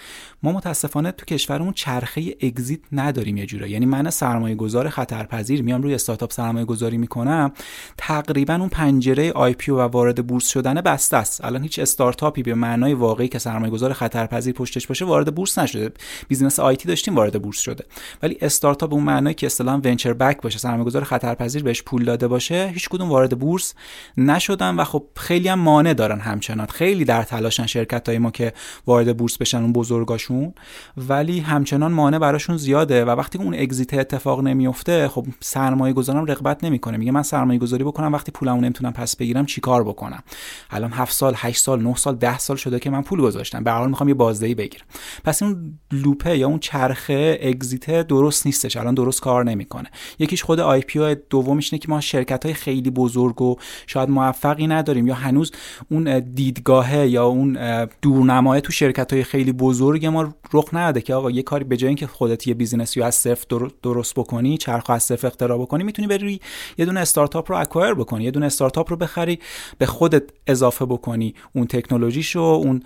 ما متاسفانه تو کشورمون چرخه اگزیت نداریم یه یعنی من سرمایه گذار خطرپذیر میام روی استارتاپ سرمایه گذاری می‌کنم تقریبا اون پنجره IPO و وارد بورس شدن بسته است. الان هیچ استارتاپی به معنای واقعی که سرمایه گذار خطرپذیر پشتش باشه وارد بورس نشده. business IT داشتیم وارد بورس شده. ولی استارتاپ اون معنای که اصطلاحا venture back باشه سرمایه گذار خطرپذیر بهش پول داده باشه هیچ کدوم وارد بورس نشدن و خب خیلی هم مانع دارن همچنان. خیلی در تلاشن شرکت های ما که وارد بورس بشن اون بزرگاشون. ولی همچنان مانع براشون زیاده و وقتی اون exit اتفاق نمیفته خب سرمایه گذارم رغبت نمی‌کنه. میگه من سرمایه گذاری بکنم وقتی پولمو نمی‌تونم پس بگیرم چیکار بکنم؟ الان 7 سال 8 سال 9 سال 10 سال شده که من پول گذاشتم. به هر حال می‌خوام یه بازدهی بگیرم. پس اون loop ه یا اون چرخه exit درست نیستش. الان درست کار نمی‌کنه. یکیش خود IPO دومیش اینه که ما شرکت های خیلی بزرگ و شاید موفقی نداریم یا هنوز اون دیدگاهه یا اون دورنمای تو شرکت های خیلی بزرگ ما رخ نده که آقا یه کاری به جای اینکه خودت یه business ی از صفر درست بکنی چرخ از صفر اختراع بکنی می‌تونی بری یه دونه استارتاپ رو acquire بکنی یه دونه استارتاپ رو بخری به خودت اضافه بکنی. اون تکنولوژیشو اون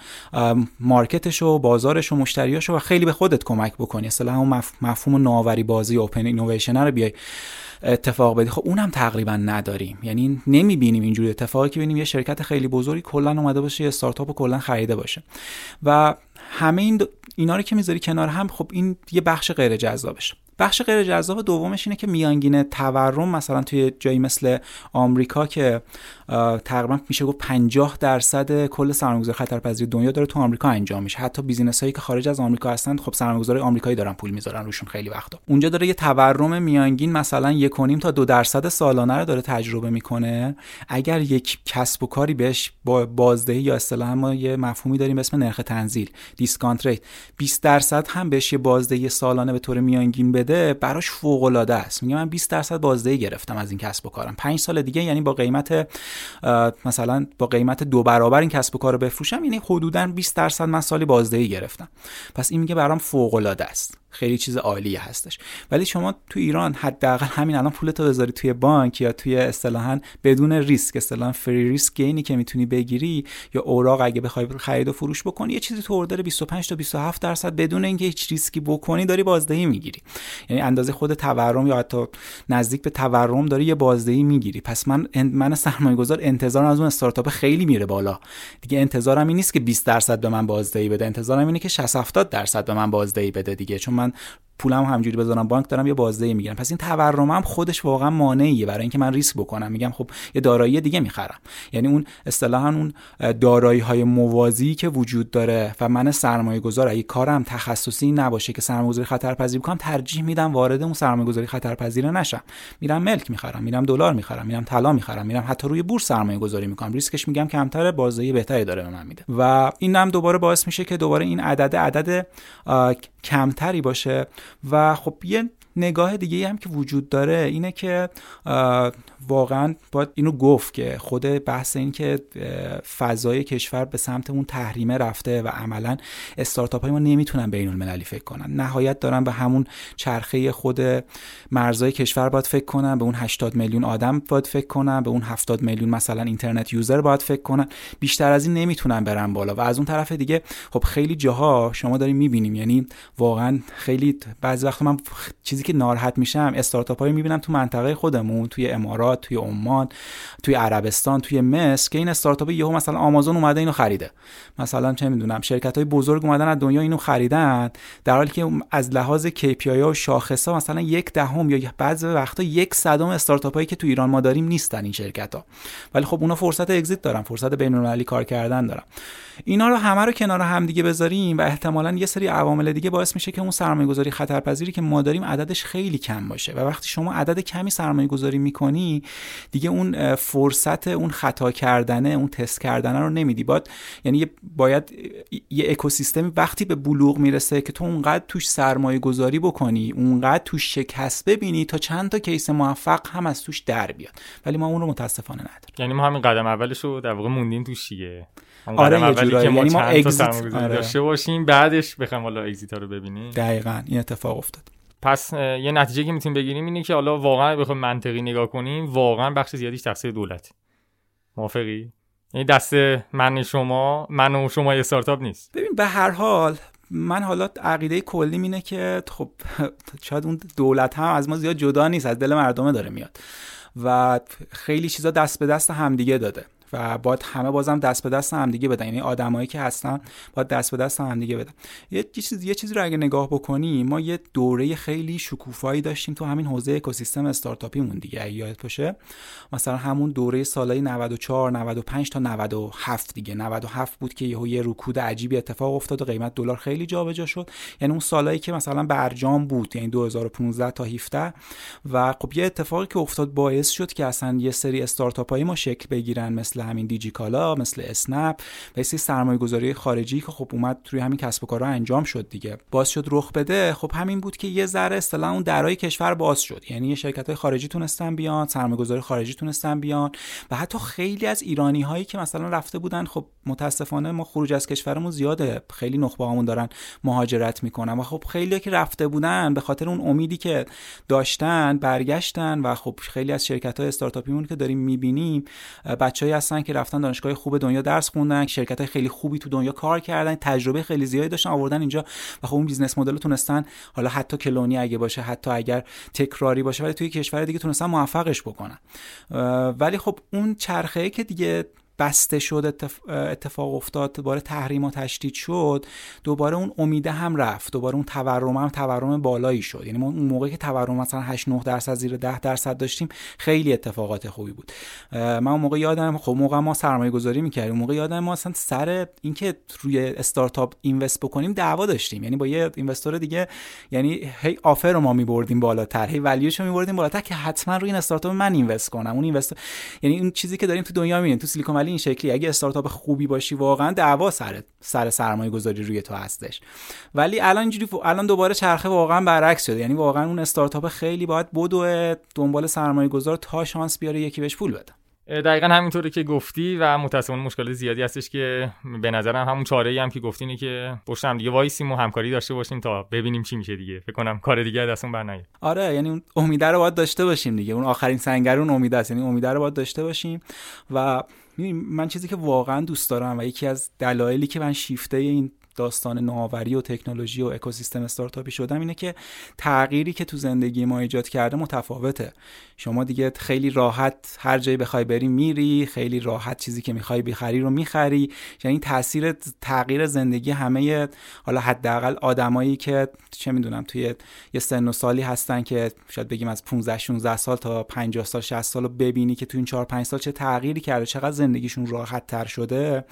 مارکتشو بازارشو مشتریاشو و خیلی به خودت کمک بکنی. اصلا اون مفهوم نوآوری بازی open innovation رو بیای اتفاق بدی. خب اونم تقریبا نداریم. یعنی نمی‌بینیم اینجوری اتفاقی که ببینیم یه شرکت خیلی بزرگی کلا اومده باشه یه استارتاپ کلا خریده باشه. و همه این اینا رو که می‌ذاری کنار هم خب این یه بخش غیر جذابش بخش غیر جذاب دومش اینه که میانگین تورم مثلا توی جایی مثل آمریکا که تقریبا میشه گفت 50 درصد کل سرمایه‌گذاری خطرپذیر دنیا داره تو آمریکا انجام میشه. حتی business هایی که خارج از آمریکا هستن خب سرمایه‌گذاری آمریکایی دارن پول می‌ذارن روشون خیلی وقتا. اونجا داره یه تورم میانگین مثلا 1.5 تا 2 درصد سالانه رو داره تجربه می‌کنه. اگر یک کسب و کاری بهش با بازدهی یا اصطلاحا ما یه مفهومی داریم اسم نرخ تنزیل discount rate 20 درصد هم بهش یه بازدهی سالانه به طور میانگین بده براش فوق العاده است. میگه من 20 درصد بازدهی گرفتم از این کسب و کارم. 5 سال دیگه یعنی با قیمت مثلا با قیمت دو برابر این کسب و کار رو بفروشم یعنی حدودا 20 درصد من سالی بازدهی گرفتم. پس این میگه برام فوق العاده است. خیلی چیز عالیه هستش. ولی شما تو ایران حداقل همین الان پولتو بذاری توی بانک یا توی اصطلاحا بدون ریسک اصطلاحا فری ریسک گینی که می‌تونی بگیری یا اوراق اگه بخوای خرید و فروش بکنی یه چیزی تو اوردر 25 تا 27 درصد بدون اینکه هیچ ریسکی بکنی داری بازدهی می‌گیری. یعنی اندازه خود تورم یا حتی نزدیک به تورم داری یه بازدهی می‌گیری. پس من من سرمایه گذار انتظار از اون استارتاپ خیلی میره بالا. دیگه انتظارم این نیست که 20 درصد به من بازدهی بده انتظارم اینه که 60 70 درصد به من بازدهی بده دیگه. چون man پولم همجوری بذارم بانک دارم یه بازدهی می‌گیرم. پس این تورم هم خودش واقعا مانعیه. برای اینکه من ریسک بکنم. میگم خب یه دارایی دیگه می‌خرم. یعنی اون اصطلاحا اون دارایی های موازی که وجود داره و من سرمایه گذار اگه کارم تخصصی نباشه که سرمایه گذاری خطرپذیر بکنم ترجیح میدم وارد اون سرمایه گذاری خطرپذیر نشم. میرم ملک می‌خرم میرم دلار می‌خرم میرم طلا می‌خرم میرم حتی روی بورس سرمایه گذاری می‌کنم. ریسکش میگم کمتره بازدهی بهتری داره به من میده. و این دوباره باعث میشه که دوباره این عدد عدد کمتری باشه. و خب یه نگاه دیگه هم که وجود داره اینه که واقعا باید اینو گفت که خود بحث این که فضای کشور به سمت اون تحریمه رفته و عملا استارتاپ های ما نمی‌تونن بین المللی فکر کنن. نهایت دارن به همون چرخه خود مرزای کشور باید فکر کنن به اون 80 میلیون آدم باید فکر کنن به اون 70 میلیون مثلا اینترنت یوزر باید فکر کنن. بیشتر از این نمی‌تونن برن بالا. و از اون طرف دیگه خب خیلی جاها شما داریم می‌بینیم یعنی واقعا خیلی بعضی وقت من چیزی که ناراحت میشم استارتاپ هایی می‌بینم تو منطقه خودمون توی امارات توی عمان توی عربستان توی مصر که این استارتاپ یهو مثلا آمازون اومده اینو خریده. مثلا چه می‌دونم شرکت های بزرگ اومدن از دنیا اینو خریدن در حالی که از لحاظ KPI و شاخص ها مثلا یک دهم یا بعضی وقتا یک صدم استارتاپ هایی که تو ایران ما داریم نیستن این شرکت ها ولی خب اونا فرصت اگزییت دارن فرصت بین کار کردن دارن. اینا رو همه رو کنار هم دیگه بذاریم و احتمالا یه سری عوامل دیگه باعث میشه که اون سرمایه گذاری خطرپذیری که ما داریم عددش خیلی کم باشه. و وقتی شما عدد کمی سرمایه گذاری می‌کنی دیگه اون فرصت اون خطا کردنه اون تست کردنه رو نمیدی. باید یعنی باید یه اکوسیستمی وقتی به بلوغ می‌رسه که تو اونقدر توش سرمایه گذاری بکنی اونقدر توش شکست ببینی تا چند تا کیس موفق هم از توش در بیاد. ولی ما اون رو متاسفانه نداریم. یعنی ما همین قدم اولش رو در واقع موندیم توش دیگه. آره یه جورایی. یعنی ما اگزیت آره. داشته باشیم بعدش بخوایم حالا اگزیت رو ببینیم. دقیقا این اتفاق افتاد. پس یه نتیجه که می‌تونیم بگیریم اینه که حالا واقعا بخوایم منطقی نگاه کنیم واقعا بخش زیادیش تقصیر دولت. موافقی؟ یعنی دست من شما من و شما استارتاپ نیست. ببین به هر حال من حالا عقیده کلی اینه که خب شاید اون دولت هم از ما زیاد جدا نیست از دل مردمه داره میاد. و خیلی چیزا دست به دست همدیگه داده. و باید همه بازم دست به دست هم دیگه بدن. یعنی آدمایی که هستن باید دست به دست هم دیگه بدن. یه چیز یه چیزی رو اگه نگاه بکنی ما یه دوره خیلی شکوفایی داشتیم تو همین حوزه اکوسیستم استارتاپیمون دیگه یادت باشه. مثلا همون دوره سالهای 94 95 تا 97 دیگه. 97 بود که یهو یه رکود عجیبی اتفاق افتاد و قیمت دلار خیلی جابجا شد. یعنی اون سالایی که مثلا برجام بود یعنی 2015 تا 17 و خب یه اتفاقی که افتاد باعث شد که اصلا یه سری استارتاپ ما شکل بگیرن مثل همین دیجی کالا مثل اسنپ و سری سرمایه گذاری خارجی که خب اومد توی همین کسب و کارها انجام شد دیگه. باز شد رخ بده. خب همین بود که یه ذره اصطلاح اون درای کشور باز شد. یعنی یه شرکت های خارجی تونستن بیان سرمایه گذاری خارجی تونستن بیان و حتی خیلی از ایرانی هایی که مثلا رفته بودن خب متاسفانه ما خروج از کشورمون زیاده. خیلی نخبه هامون دارن مهاجرت می‌کنن و خب خیلی که رفته بودن به خاطر اون امیدی که داشتن برگشتن و خب خیلی از شرکت های استارتاپیمون که داریم می‌بینیم بچه‌هایی هستن که رفتن دانشگاه خوب دنیا درس خوندن شرکت خیلی خوبی تو دنیا کار کردن تجربه خیلی زیادی داشتن آوردن اینجا و خب اون business model تونستن حالا حتی کلونی اگه باشه حتی اگر تکراری باشه ولی توی کشور دیگه تونستن موفقش بکنن. ولی خب اون چرخه که دیگه بسته شد اتفاق افتاد دوباره تحریم و تشدید شد دوباره اون امیده هم رفت دوباره اون تورم هم تورم بالایی شد. یعنی ما اون موقعی که تورم مثلا 8 9 درصد زیر 10 درصد داشتیم خیلی اتفاقات خوبی بود. من اون موقع یادم خب موقع ما سرمایه گذاری می‌کردیم. اون موقع یادم ما اصلا سر اینکه روی استارتاپ اینوست بکنیم دعوا داشتیم. یعنی با یه اینوستور دیگه یعنی هی آفر رو ما میبردیم بالاتر هی ولیوش رو میبردیم بالاتر که حتما روی این استارتاپ من اینوست کنم. اون اینوست یعنی اون چیزی که داریم تو دنیا می‌بینیم تو سیلیکون ولی این شکلی اگه استارتاپ خوبی باشی واقعا دعوا سر سر سرمایه گذاری روی تو هستش. ولی الان اینجوری الان دوباره چرخه واقعا برعکس شده. یعنی واقعا اون استارتاپ خیلی باید بدو دنبال سرمایه گذار تا شانس بیاره یکی بهش پول بده. دقیقا همینطوره که گفتی و متاسفانه مشکل زیادی هستش که به نظرم همون چاره ای هم که گفتی اینه که پشت هم دیگه وایسیم و همکاری داشته باشیم تا ببینیم چی میشه دیگه. فکر کنم کار دیگه دستون بر آره یعنی اون امیده رو باید داشته باشیم دیگه. اون آخرین سنگر اون امید است. یعنی امیده رو باید داشته باشیم و من چیزی که واقعا دوست دارم و یکی از دلایلی که من شیفته این داستان نوآوری و تکنولوژی و اکوسیستم استارتاپی شدم اینه که تغییری که تو زندگی ما ایجاد کرده متفاوته. شما دیگه خیلی راحت هر جایی بخوای بری میری خیلی راحت چیزی که می‌خوای بخری رو می‌خری. یعنی تاثیر تغییر زندگی همه حالا حداقل آدمایی که چه می‌دونم توی یه سن و سالی هستن که شاید بگیم از 15 16 سال تا 50 سال 60 سال رو ببینی که تو این 4 5 سال چه تغییری کرده چقدر زندگیشون راحت تر شده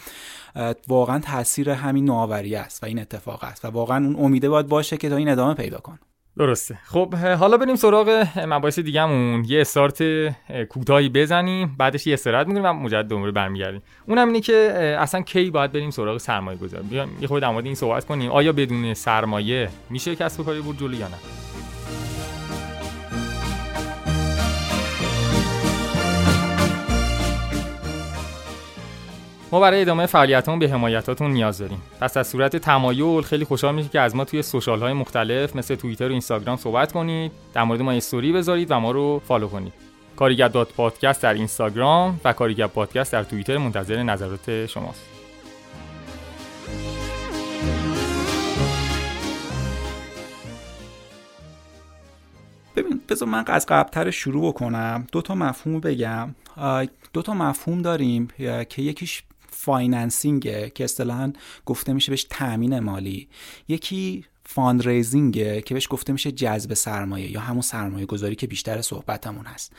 واقعا تاثیر همین نوآوری است و این اتفاق است و واقعا اون امیده باید باشه که تا این ادامه پیدا کن درسته. خب حالا بریم سراغ مباحث دیگهمون. یه استارت کوتاهی بزنیم بعدش یه استراحت می‌کنیم و مجدد دوباره برمیگردیم. اونم اینه که اصلا کی باید بریم سراغ سرمایه گذاری بیایم یه خورده در این صحبت کنیم. آیا بدون سرمایه میشه کسب و کاری بود جلو یا نه؟ ما برای ادامه فعالیتمون به حمایتاتون نیاز داریم. پس از صورت تمایل خیلی خوشحال میشیم که از ما توی سوشال های مختلف مثل توییتر و اینستاگرام صحبت کنید در مورد ما استوری بذارید و ما رو فالو کنید. کاریگر dot podcast در اینستاگرام و کاریگر پادکست در توییتر منتظر نظرات شماست. ببین بذار من از قبلتر شروع بکنم. دو تا مفهوم بگم. دو تا مفهوم داریم که یکیش financing ه که اصطلاحا گفته میشه بهش تامین مالی. یکی fundraising ه که بهش گفته میشه جذب سرمایه یا همون سرمایه گذاری که بیشتر صحبتمون هست.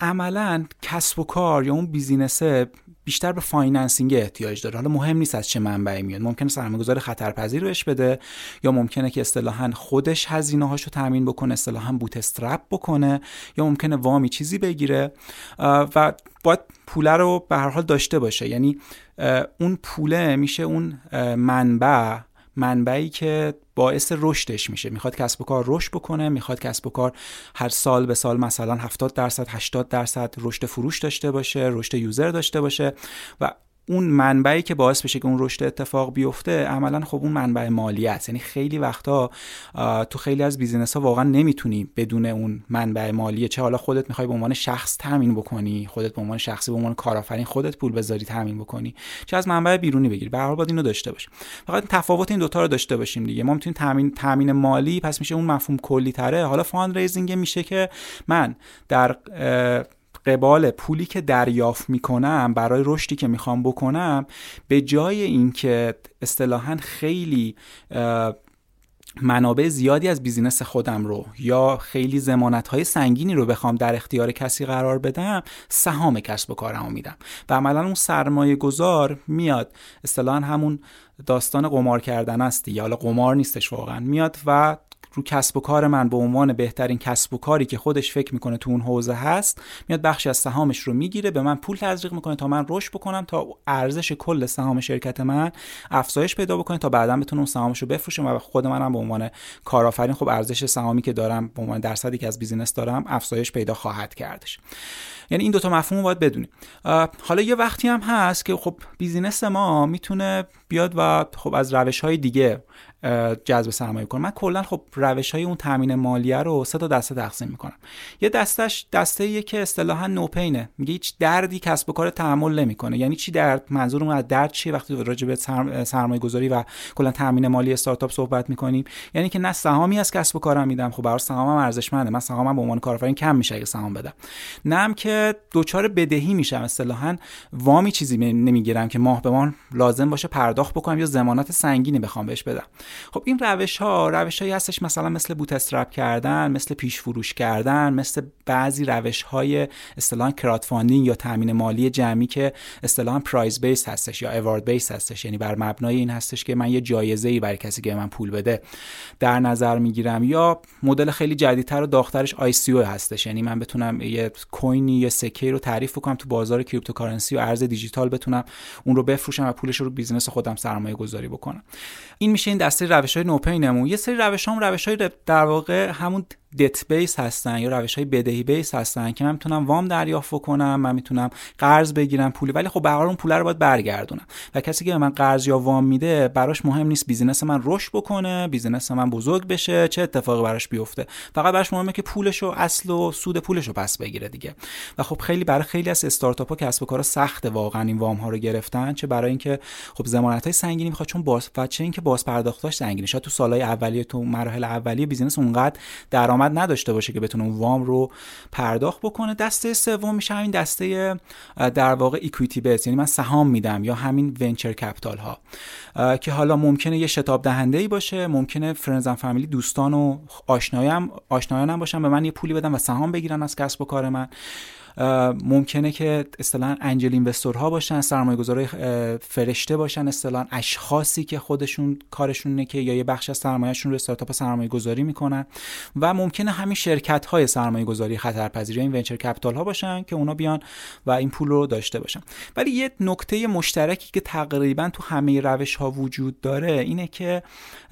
عملا کسب و کار یا اون business ه بیشتر به financing احتیاج داره. حالا مهم نیست از چه منبعی میاد. ممکنه سرمایه‌گذار خطرپذیر بهش بده یا ممکنه که اصطلاحا خودش هزینه هاشو تامین بکنه اصطلاحا bootstrap بکنه یا ممکنه وامی چیزی بگیره. و باید پوله رو به هر حال داشته باشه. یعنی اون پوله میشه اون منبع منبعی که باعث رشدش میشه. می‌خواد کسب و کار رشد بکنه می‌خواد کسب و کار هر سال به سال مثلا 70 درصد 80 درصد رشد فروش داشته باشه رشد user داشته باشه و اون منبعی که باعث بشه که اون رشد اتفاق بیفته عملا خب اون منبع مالی است یعنی خیلی وقتا تو خیلی از business ها واقعا نمی‌تونی بدون اون منبع مالی چه حالا خودت می‌خوای به عنوان شخص تامین بکنی خودت به عنوان شخصی به عنوان کارآفرین خودت پول بذاری تامین بکنی چه از منبع بیرونی بگیری. به هر حال اینو داشته باش فقط تفاوت این دوتا رو داشته باشیم دیگه. ما می‌تونیم تامین تامین مالی پس میشه اون مفهوم کلی تره حالا fundraising میشه که من در قبال پولی که دریافت می‌کنم برای رشدی که می‌خوام بکنم به جای اینکه اصطلاحا خیلی منابع زیادی از بیزینس خودم رو یا خیلی زمانت های سنگینی رو بخوام در اختیار کسی قرار بدم سهام کسب و کارم رو میدم. و عملا اون سرمایه گذار میاد اصطلاحا همون داستان قمار کردن است یا حالا قمار نیستش واقعا. میاد و رو کسب و کار من به عنوان بهترین کسب و کاری که خودش فکر می‌کنه تو اون حوزه هست میاد بخشی از سهامش رو می‌گیره به من پول تزریق می‌کنه تا من رشد بکنم تا ارزش کل سهام شرکت من افزایش پیدا بکنه تا بعدا اون سهامش رو بفروشم و خود منم به عنوان کارآفرین خب ارزش سهامی که دارم به عنوان درصدی که از business دارم افزایش پیدا خواهد کردش. یعنی این دوتا مفهوم باید بدونیم. حالا یه وقتی هم هست که خب business ما می‌تونه بیاد و خب از روش های دیگه جذب سرمایه کنه من کلا خب روش های اون تامین مالیه رو سه تا دسته تقسیم می‌کنم. یه دستش دسته ایه که اصطلاحا نوپینه. میگه هیچ دردی کسب و کار تحمل نمی‌کنه. یعنی چی درد؟ منظورم از درد چیه وقتی راجع به سرمایه گذاری و کلا تامین مالی استارتاپ صحبت می‌کنیم؟ یعنی که نه سهامی از کسب و کارم میدم. خب برای سهامم ارزشمنده. من سهامم به عنوان کارآفرین کم میشه اگه سهام بدم. نه که دوچار بدهی میشم. اصطلاحا وامی چیزی نمی‌گیرم که ماه به ماه لازم باشه پرداخت بکنم یا ضمانت سنگینی بخوام بهش بدم. خب این روش ها روش هایی هستش مثلا مثل bootstrap کردن مثل پیش فروش کردن مثل بعضی روش های اصطلاحا crowd یا تامین مالی جمعی که اصطلاحا prize base هستش یا award base هستش. یعنی بر مبنای این هستش که من یه جایزه ای برای کسی که من پول بده در نظر می‌گیرم. یا مدل خیلی جدیدتر و داغترش ICO هستش. یعنی من بتونم یه کوینی یا سکه رو تعریف کنم تو بازار cryptocurrency و ارز دیجیتال بتونم اون رو بفروشم و پولش رو business خودم سرمایه گذاری بکنم. این میشه این دسته روش های نوپینمون. یه سری روش هم روش های در واقع همون debt base هستن یا روش های بدهی base هستن که من می‌تونم وام دریافت کنم من می‌تونم قرض بگیرم پولی ولی خب به اون پول رو باید برگردونم. و کسی که به من قرض یا وام میده براش مهم نیست business من رشد بکنه business من بزرگ بشه چه اتفاقی براش بیفته. فقط براش مهمه که پولش و اصل و سود پولش رو پس بگیره دیگه. و خب خیلی برای خیلی از استارتاپ ها کسب و کارا سخته واقعا این وام ها رو گرفتن چه برای اینکه خب ضمانت های سنگینی می‌خواد چون باز و چه اینکه باز پرداختاش سنگینه. شاید تو سالهای اولیه تو مراحل اولیه business اونقدر درآمد نداشته باشه که بتونه اون وام رو پرداخت بکنه. دسته سوم میشه همین دسته در واقع equity base یعنی من سهام میدم یا همین venture capital ها. که حالا ممکنه یه شتاب دهنده ای باشه ممکنه friends family ی دوستان و آشنایم آشنایانم باشن به من یه پولی بدن و سهام بگیرن از کسب و کار من. ممکنه که اصطلاحا انجل اینوستورها باشن سرمایه گذاره فرشته باشن اصطلاحا اشخاصی که خودشون کارشونه که یا یه بخش از سرمایهشون رو استارتاپ سرمایه گذاری می‌کنن و ممکنه همین شرکت های سرمایه گذاری خطرپذیری این ونچر کپیتال ها باشن که اونا بیان و این پول رو داشته باشن. ولی یه نکته مشترکی که تقریبا تو همه روش ها وجود داره اینه که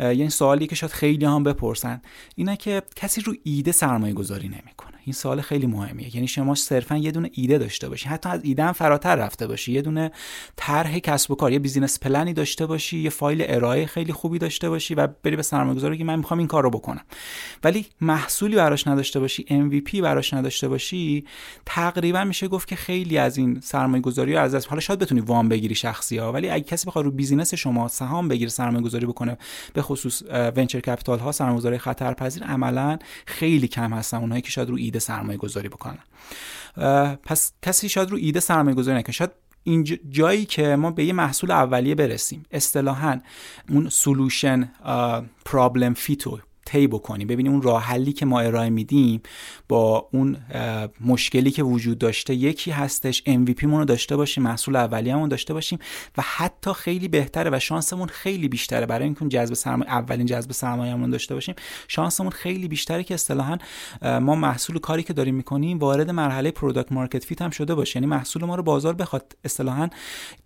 یعنی سوالی که شاید خیلی هم بپرسن اینه که کسی رو ایده سرمایه گذاری نمی‌کنه. این سوال خیلی مهمیه. یعنی شما صرفا یه دونه ایده داشته باشی. حتی از ایده هم فراتر رفته باشی. یه دونه طرح کسب و کار یه business plan ی داشته باشی یه فایل ارائه خیلی خوبی داشته باشی و بری به سرمایه‌گذاری که من می‌خوام این کار رو بکنم. ولی محصولی براش نداشته باشی MVP براش نداشته باشی تقریبا میشه گفت که خیلی از این سرمایه‌گذاری از حالا شاید بتونی وام بگیری شخصی ها ولی اگه کسی بخواد رو business شما سهام بگیره سرمایه گذاری بکنه به خصوص venture capital ها سرمایه گذاری خطرپذیر عملا خیلی کم هستن اونایی که شاید رو سرمایه گذاری بکنن. پس کسی شاید رو ایده سرمایه گذاری نکنه. شاید این جایی که ما به یه محصول اولیه برسیم. اصطلاحا اون solution problem fit و طی بکنیم. ببینیم اون راه حلی که ما ارائه میدیم با اون مشکلی که وجود داشته یکی هستش MVP مون رو داشته باشیم محصول اولیه‌مون داشته باشیم و حتی خیلی بهتره و شانسمون خیلی بیشتره. برای اینکه جذب سرمایه اولین جذب سرمایه‌مون داشته باشیم شانسمون خیلی بیشتره که اصطلاحا ما محصول کاری که داریم می‌کنیم وارد مرحله product market fit هم شده باشه. یعنی محصول ما رو بازار بخواد اصطلاحا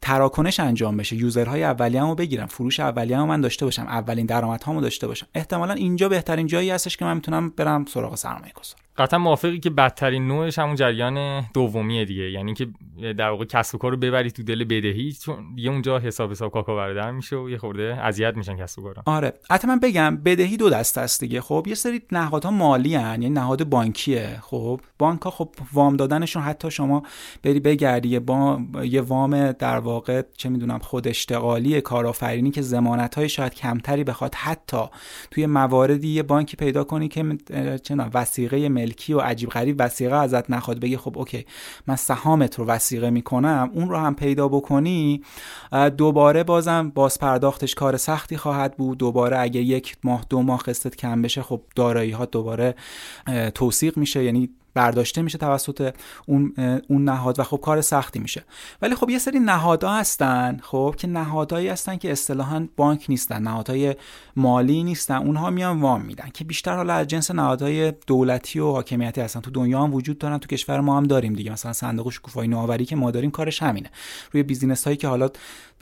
تراکنش انجام بشه. user های اولیه‌مو بگیرم فروش اولیه‌مو من داشته باشم. اولین درآمدهامو داشته باشم. احتمالا اینجا بهترین جایی هستش که من می‌تونم برم سراغ سرمایه گذار قطعا موافقی که بدترین نوعش همون جریان دومیه دیگه. یعنی که در واقع کسب و کار رو ببری تو دل بدهی چون دیگه اونجا حساب حساب کاکا بردار میشه و یه خورده اذیت میشن کسب و کارا. آره. حتی من بگم بدهی دو دسته است دیگه. خب یه سری نهادها مالی هن. یعنی نهاد بانکیه. خب بانک ها خب وام دادنشون حتی شما بری بگردی با یه وام در واقع چه می‌دونم خود اشتغالی کارآفرینی که ضمانت های شاید کمتری بخواد حتی توی مواردی یه بانکی پیدا کنی که چه وسیقه ملکی و عجیب غریب وسیقه ازت نخواد بگی خب اوکی من سهامت رو وسیقه می‌کنم اون رو هم پیدا بکنی دوباره بازم باز پرداختش کار سختی خواهد بود دوباره اگه یک ماه دو ماه قسطت کم بشه خب دارایی ها دوباره توصیق میشه یعنی برداشته میشه توسط اون اون نهاد و خب کار سختی میشه. ولی خب یه سری نهادها هستن خب که نهادهایی هستن که اصطلاحا بانک نیستن نهادهای مالی نیستن اونها میان وام میدن که بیشتر حالا از جنس نهادهای دولتی و حاکمیتی هستن. تو دنیا هم وجود دارن تو کشور ما هم داریم دیگه. مثلا صندوق شکوفایی نوآوری که ما داریم کارش همینه. روی بیزینس هایی که حالا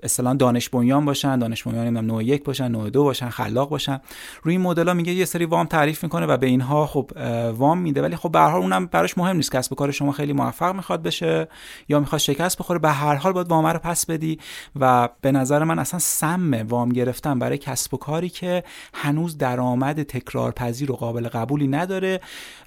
اصلا دانش بنیان باشن دانش بنیان نوع یک باشن نوع دو باشن خلاق باشن. روی این مدل ها میگه یه سری وام تعریف می‌کنه و به اینها خب وام میده. ولی خب به هر حال اونم براش مهم نیست. کسب کار شما خیلی موفق می‌خواد بشه یا می‌خواد شکست بخوره به هر حال باید وام رو پس بدی. و به نظر من اصلا سم وام گرفتن برای کسب و کاری که هنوز درآمد تکرارپذیر و قابل قبولی نداره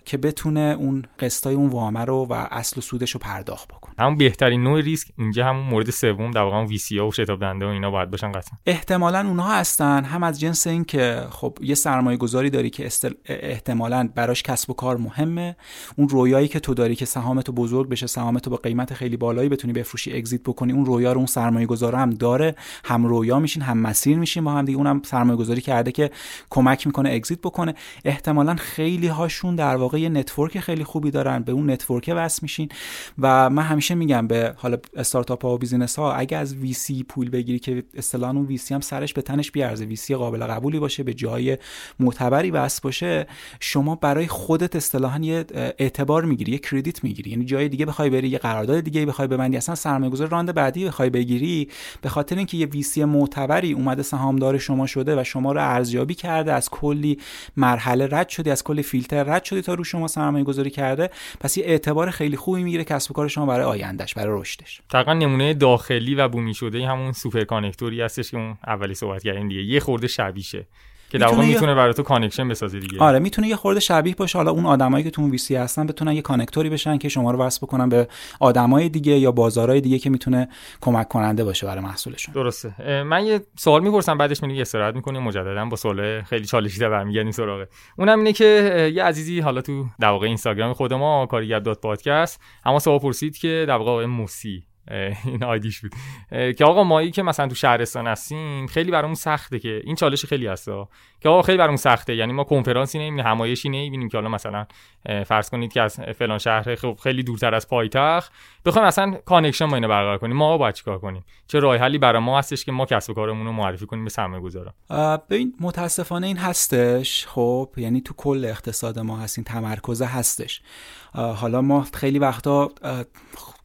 که بتونه اون قسطای اون وامه رو و اصل و سودش رو پرداخت بکنه. همون بهترین نوع ریسک اینجا همون مورد سوم در واقع وی و شتاب دنده و اینا باید باشن قطعا. احتمالا اونها هستن هم از جنس این که خب یه سرمایه گذاری داری که استل... احتمالا براش کسب و کار مهمه اون رویایی که تو داری که سهامت بزرگ بشه سهامت با قیمت خیلی بالایی بتونی بفروشی اگزییت بکنی اون رویا رو اون سرمایه گذار هم داره هم رویا میشین هم مسیر میشین با هم دیگه اونم سرمایه گذاری کرده که کمک می‌کنه اگزییت بکنه. احتمالا خیلی هاشون در واقع یه نتورک خیلی خوبی دارن به اون نتورک وصل میشین و من همیشه میگم به حالا استارتاپ ها و business ها اگه از VC پول بگیری که اصطلاحا اون VC هم سرش به تنش بیارزه VC قابل قبولی باشه به جای معتبری وصل باشه شما برای خودت اصطلاحا یه اعتبار می‌گیری یه credit می‌گیری. یعنی جای دیگه بخوای بری یه قرارداد دیگه بخوای ببندی اصلا سرمایه‌گذار round بعدی بخوای بگیری به خاطر اینکه یه VC معتبری اومده سهامدار شما شده و شما رو ارزیابی کرده از کلی مرحله رد شدی از کلی فیلتر رد شدی تا رو شما سرمایه گذاری کرده پس یه اعتبار خیلی خوبی می‌گیره کسب و کار شما برای آیندهش برای رشدش. تقریبا نمونه داخلی و بومی شده همون super connector ی هستش که اون اولی صحبت کردیم دیگه. یه خورده شبیهشه که در واقع می‌تونه برای تو connection بسازه دیگه. آره می‌تونه یه خورده شبیه باشه. حالا اون آدمایی که تو اون VC هستن بتونن یه connector ی بشن که شما رو وصل بکنن به آدمای دیگه یا بازارهای دیگه که می‌تونه کمک کننده باشه برای محصولشون. درسته. من یه سوال می‌پرسم بعدش میگم استراحت می‌کنیم مجددا با سوال خیلی چالشیده برمیگردیم سراغ. اونم اینه که یه عزیزی حالا تو در واقع اینستاگرام خود ما کارگر dot podcast اما سوال پرسید که در واقع موسی این ID ش بود. که آقا مایی که مثلا تو شهرستان هستیم خیلی برامون سخته که این چالش خیلی هستا که آقا خیلی برامون سخته یعنی ما کنفرانسی نمی‌بینیم همایشی نمی‌بینیم که حالا مثلا فرض کنید که از فلان شهر خب خیلی دورتر از پایتخت بخوایم مثلا connection با اینا برقرار کنیم. ما باید چیکار کنیم؟ چه راه حلی برای ما هستش که ما کسب و کارمون رو معرفی کنیم به سرمایه گذارا؟ ببین متاسفانه این هستش. خب یعنی تو کل اقتصاد ما هست این تمرکز هستش. حالا ما خیلی وقتا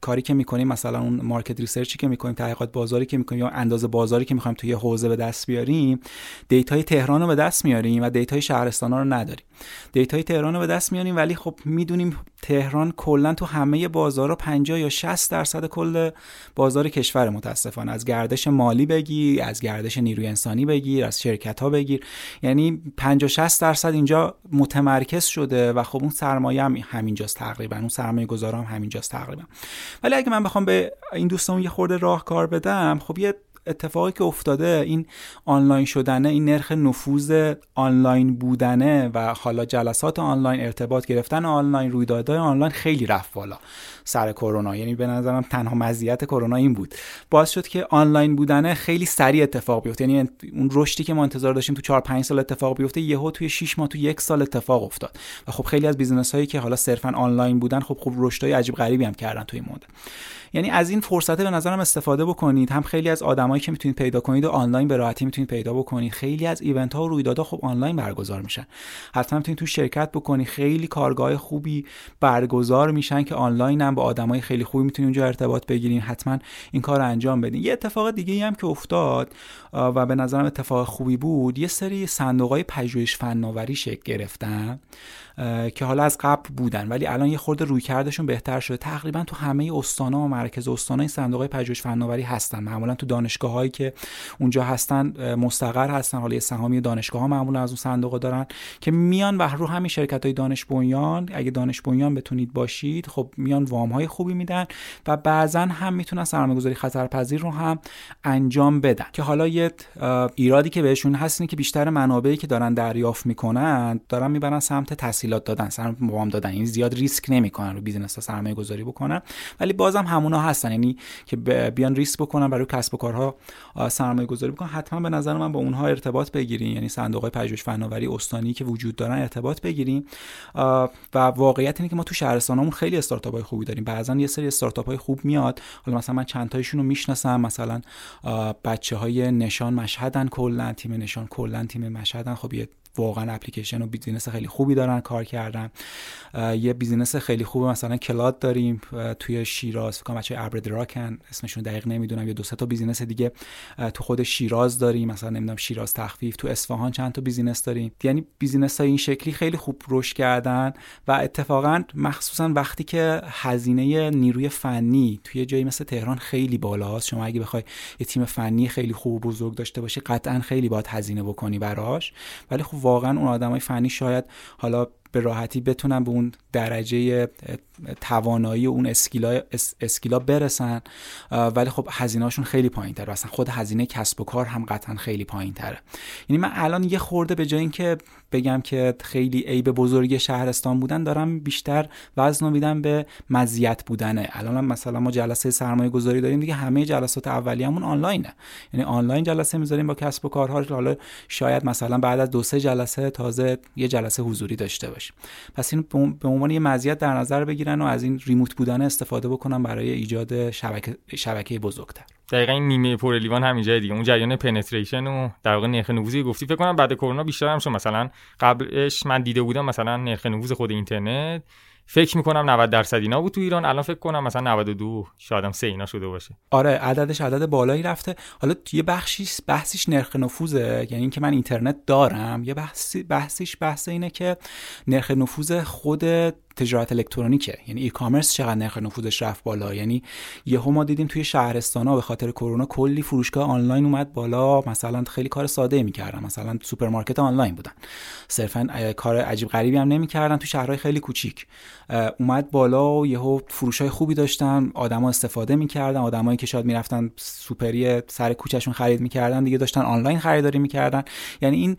کاری که می‌کنیم مثلا اون market research ی که می‌کنیم تحقیقات بازاری که می‌کنیم یا اندازه بازاری که می‌خوایم توی حوزه به دست بیاریم data ی تهران رو به دست میاریم و data ی شهرستان رو نداریم. data ی تهران رو به دست میاریم ولی خب می‌دونیم تهران کلا تو همه بازارها 50 یا 60 درصد کل بازار کشور متاسفانه. از گردش مالی بگیر از گردش نیروی انسانی بگیر از شرکت ها بگیر. یعنی 50 60 درصد اینجا متمرکز شده و خب اون سرمایه هم همینجاست تقریبا. اون سرمایه گذار هم همینجاست تقریبا. ولی اگه من بخوام به این دوستمون یه خورده راهکار بدم خب یه اتفاقی که افتاده این آنلاین شدنه این نرخ نفوذ آنلاین بودنه و حالا جلسات آنلاین ارتباط گرفتن آنلاین رویدادهای آنلاین خیلی رفت بالا سر کرونا. یعنی به نظرم تنها مزیت کرونا این بود. باعث شد که آنلاین بودنه خیلی سریع اتفاق بیفته. یعنی اون رشدی که ما انتظار داشتیم تو 4 5 سال اتفاق بیفته یهو توی 6 ماه تو یک سال اتفاق افتاد. و خب خیلی از business هایی که حالا صرفا آنلاین بودن خب خب رشدای عجیب غریبی هم کردن توی مدت. یعنی از این فرصت به نظرم استفاده بکنید. هم خیلی از آدمایی که می‌تونید پیدا کنید و آنلاین به راحتی می‌تونید پیدا بکنید. خیلی از event ها و رویدادها خب آنلاین برگزار میشن. حتما می‌تونید تو شرکت بکنید. خیلی کارگاه خوبی برگزار میشن که آنلاین هم با آدمای خیلی خوبی می‌تونید اونجا ارتباط بگیرین. حتما این کار رو انجام بدین. یه اتفاق دیگه ای هم که افتاد و به نظرم اتفاق خوبی بود یه سری صندوق های پژوهش فناوری شکل گرفتن. که حالا از قبل بودن. ولی الان یه خورده روی کردشون بهتر شده. تقریبا تو همه استانا و مرکز استانا این صندوق های پژوهش فناوری هستن. معمولا تو دانشگاه هایی که اونجا هستن مستقر هستن. حالا سهامی دانشگاه ها معمولا از اون صندوق دارن که میان و رو همین شرکت های دانش بنیان اگه دانش بنیان بتونید باشید خب میان وام های خوبی میدن و بعضا هم می‌تونن سرمایه‌گذاری خطرپذیر رو هم انجام بدن. که حالا یه ایرادی که بهشون هست اینه که بیشتر منابعی که دارن دریافت می‌کنن دارن می‌برن سمت تسهیلات دادن سرمایه وام دادن. این یعنی زیاد ریسک نمی‌کنن رو business ها سرمایه گذاری بکنن. ولی بازم همونا هستن. یعنی که بیان ریسک بکنن برای کسب و کارها سرمایه گذاری بکنن. حتما به نظر من با اونها ارتباط بگیرین یعنی صندوق های پژوهش فناوری استانی که وجود دارن ارتباط بگیریم. و واقعیت اینه که ما تو شهرستانمون خیلی استارتاپ های خوبی داریم. بعضا یه سری استارتاپ های خوب میاد. حالا مثلا من چند تایشون رو می‌شناسم. مثلا بچه های نشان مشهدن کلا تیم نشان کلا تیم مشهدن. خب یه واقعا اپلیکیشن و business خیلی خوبی دارن کار کردن. یه business خیلی خوب مثلا cloud داریم توی شیراز فکر کنم بچه های ابر دراکن اسمشون دقیق نمی‌دونم یا دو سه تا business دیگه تو خود شیراز داریم مثلا نمی‌دونم شیراز تخفیف تو اصفهان چند تا business داریم. یعنی business های این شکلی خیلی خوب رشد کردن و اتفاقا مخصوصا وقتی که هزینه نیروی فنی توی جایی مثل تهران خیلی بالاست. شما اگه بخوای یه تیم فنی خیلی خوب و بزرگ داشته باشی قطعا خیلی باید هزینه بکنی براش. ولی خب واقعا اون آدمای فنی شاید حالا به راحتی بتونن به اون درجه توانایی اون اسکیلا, اسکیلا برسن ولی خب هزینهشون خیلی پایین تر اصلا خود هزینه کسب و کار هم قطعا خیلی پایین تره یعنی من الان یه خورده به جای اینکه بگم که خیلی عیب بزرگ شهرستان بودن دارم بیشتر وزن میدم به مزیت بودنه. الان مثلا ما جلسه سرمایه گذاری داریم دیگه همه جلسات اولیه‌مون آنلاینه. یعنی آنلاین جلسه می‌ذاریم با کسب و کارها. حالا شاید مثلا بعد از دو سه جلسه تازه یه جلسه حضوری داشته باشیم. پس این به عنوان یه مزیت در نظر بگیرن و از این ریموت بودن استفاده بکنن برای ایجاد شبکه شبکه بزرگتر. دقیقا این نیمه پر لیوان همینجا دیگه. اون جریان پنتریشن و در واقع نرخ نفوذی گفتی. فکر کنم بعد کرونا بیشتر هم شد. مثلا قبلش من دیده بودم مثلا نرخ نفوذ خود اینترنت. فکر می‌کنم 90 درصد اینا بود تو ایران. الان فکر کنم مثلا 92 شاید هم سه اینا شده باشه. آره عددش عدد بالایی رفته. حالا یه بخشیش بحثش نرخ نفوذه. یعنی اینکه من اینترنت دارم. یه بحثی بحثش بحث اینه که نرخ نفوذ خود تجارت الکترونیکه. یعنی e-commerce چقدر نرخ نفوذش رفت بالا. یعنی یهو ما دیدیم توی شهرستانا به خاطر کرونا کلی فروشگاه آنلاین اومد بالا. مثلا خیلی کار ساده می‌کردن. مثلا سوپرمارکت آنلاین بودن. صرفا کار عجیب غریبی هم نمی‌کردن. تو شهرهای خیلی کوچیک. اومد بالا و یهو فروشای خوبی داشتن. آدما استفاده می‌کردن. آدمایی که شاید می‌رفتن سوپری سر کوچهشون خرید می‌کردن دیگه داشتن آنلاین خریداری می‌کردن. یعنی این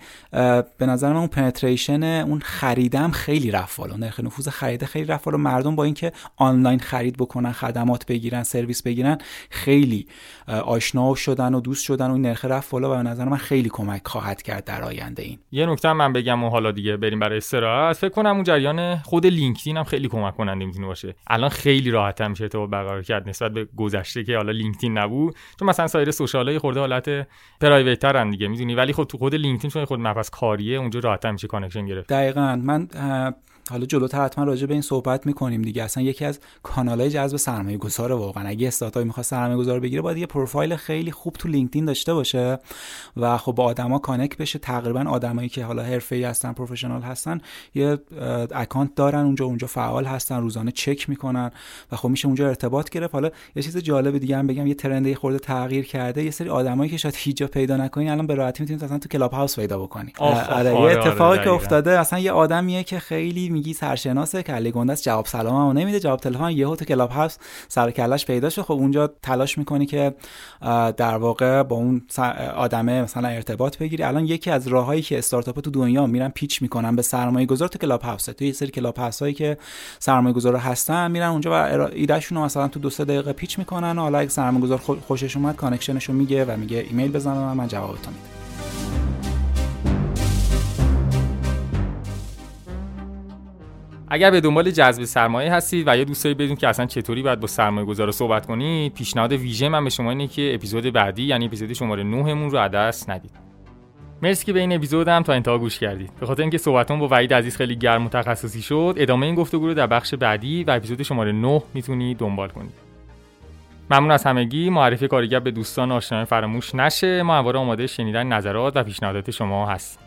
به نظر من اون پنتریشن اون خریدم خیلی رفت بالا. نرخ نفوذ خرید. خیلی رفت بالا مردم با اینکه آنلاین خرید بکنن خدمات بگیرن سرویس بگیرن خیلی آشنا شدن و دوست شدن و نرخ رفت بالا و به نظر من خیلی کمک خواهد کرد در آینده این. یه نکته من بگم و حالا دیگه بریم برای استراحت. فکر کنم اون جریان خود لینکدین هم خیلی کمک کننده می‌تونه باشه. الان خیلی راحت میشه ارتباط برقرار کرد نسبت به گذشته که حالا لینکدین نبود. چون مثلا سایر social ها یه خورده حالت private ترن دیگه. می‌دونی؟ ولی خود تو خود لینکدین چون خود مپس کاریه اونجا راحت میشه connection گرفت. دقیقاً. من حالا جلوتر حتما راجع به این صحبت می‌کنیم دیگه. اصلا یکی از کانالهای جذب سرمایه گذار واقعا. اگه استارتاپ می‌خواد سرمایه گذار بگیره باید یه پروفایل خیلی خوب تو لینکدین داشته باشه و خب با آدما connect بشه. تقریبا آدمایی که حالا حرفه‌ای هستن professional هستن یه account دارن اونجا اونجا فعال هستن روزانه چک می‌کنن و خب میشه اونجا ارتباط گرفت. حالا یه چیز جالب دیگه هم بگم یه trend خورده تغییر کرده. یه سری آدمایی که شاید هیچ پیدا نکنین الان به راحتی می‌تونید اصلا تو کلاب هاوس پیدا بکنی آره یه آره، اتفاقی که افتاده اصلا یه آدمیه که خیلی میگی سرشناسه کله گنده است جواب سلاممو نمیده. جواب تلفن یهو تو کلاب هاوس سر و کله‌ش پیدا شد. خب اونجا تلاش می‌کنی که در واقع با اون آدمه مثلا ارتباط بگیری. الان یکی از راههایی که استارتاپ تو دنیا میرن pitch می‌کنن به سرمایه گذار تو کلاب هاوس تو یه سری کلاب هاوس هایی که سرمایه گذار هستن میرن اونجا و ایدهشون رو مثلا تو دو سه دقیقه pitch می‌کنن و حالا اگه سرمایه گذار خوشش اومد connection شو میگه و میگه ایمیل بزن و من جوابتون میدم. اگر به دنبال جذب سرمایه هستید و یا دوست دارید بدونید که اصلا چطوری باید با سرمایه گذار صحبت کنید پیشنهاد ویژه من به شما اینه که اپیزود بعدی یعنی اپیزود شماره 9 مون رو از دست ندید. مرسی که به این اپیزود هم تا انتها گوش کردید. به خاطر اینکه صحبتون با وحید عزیز خیلی گرم و تخصصی شد ادامه این گفتگو رو در بخش بعدی و اپیزود شماره 9 می‌تونید دنبال کنید. ممنون از همگی. معرفی کارگر به دوستان آشنایان فراموش نشه. ما همواره آماده شنیدن نظرات و پیشنهادات شما هستیم.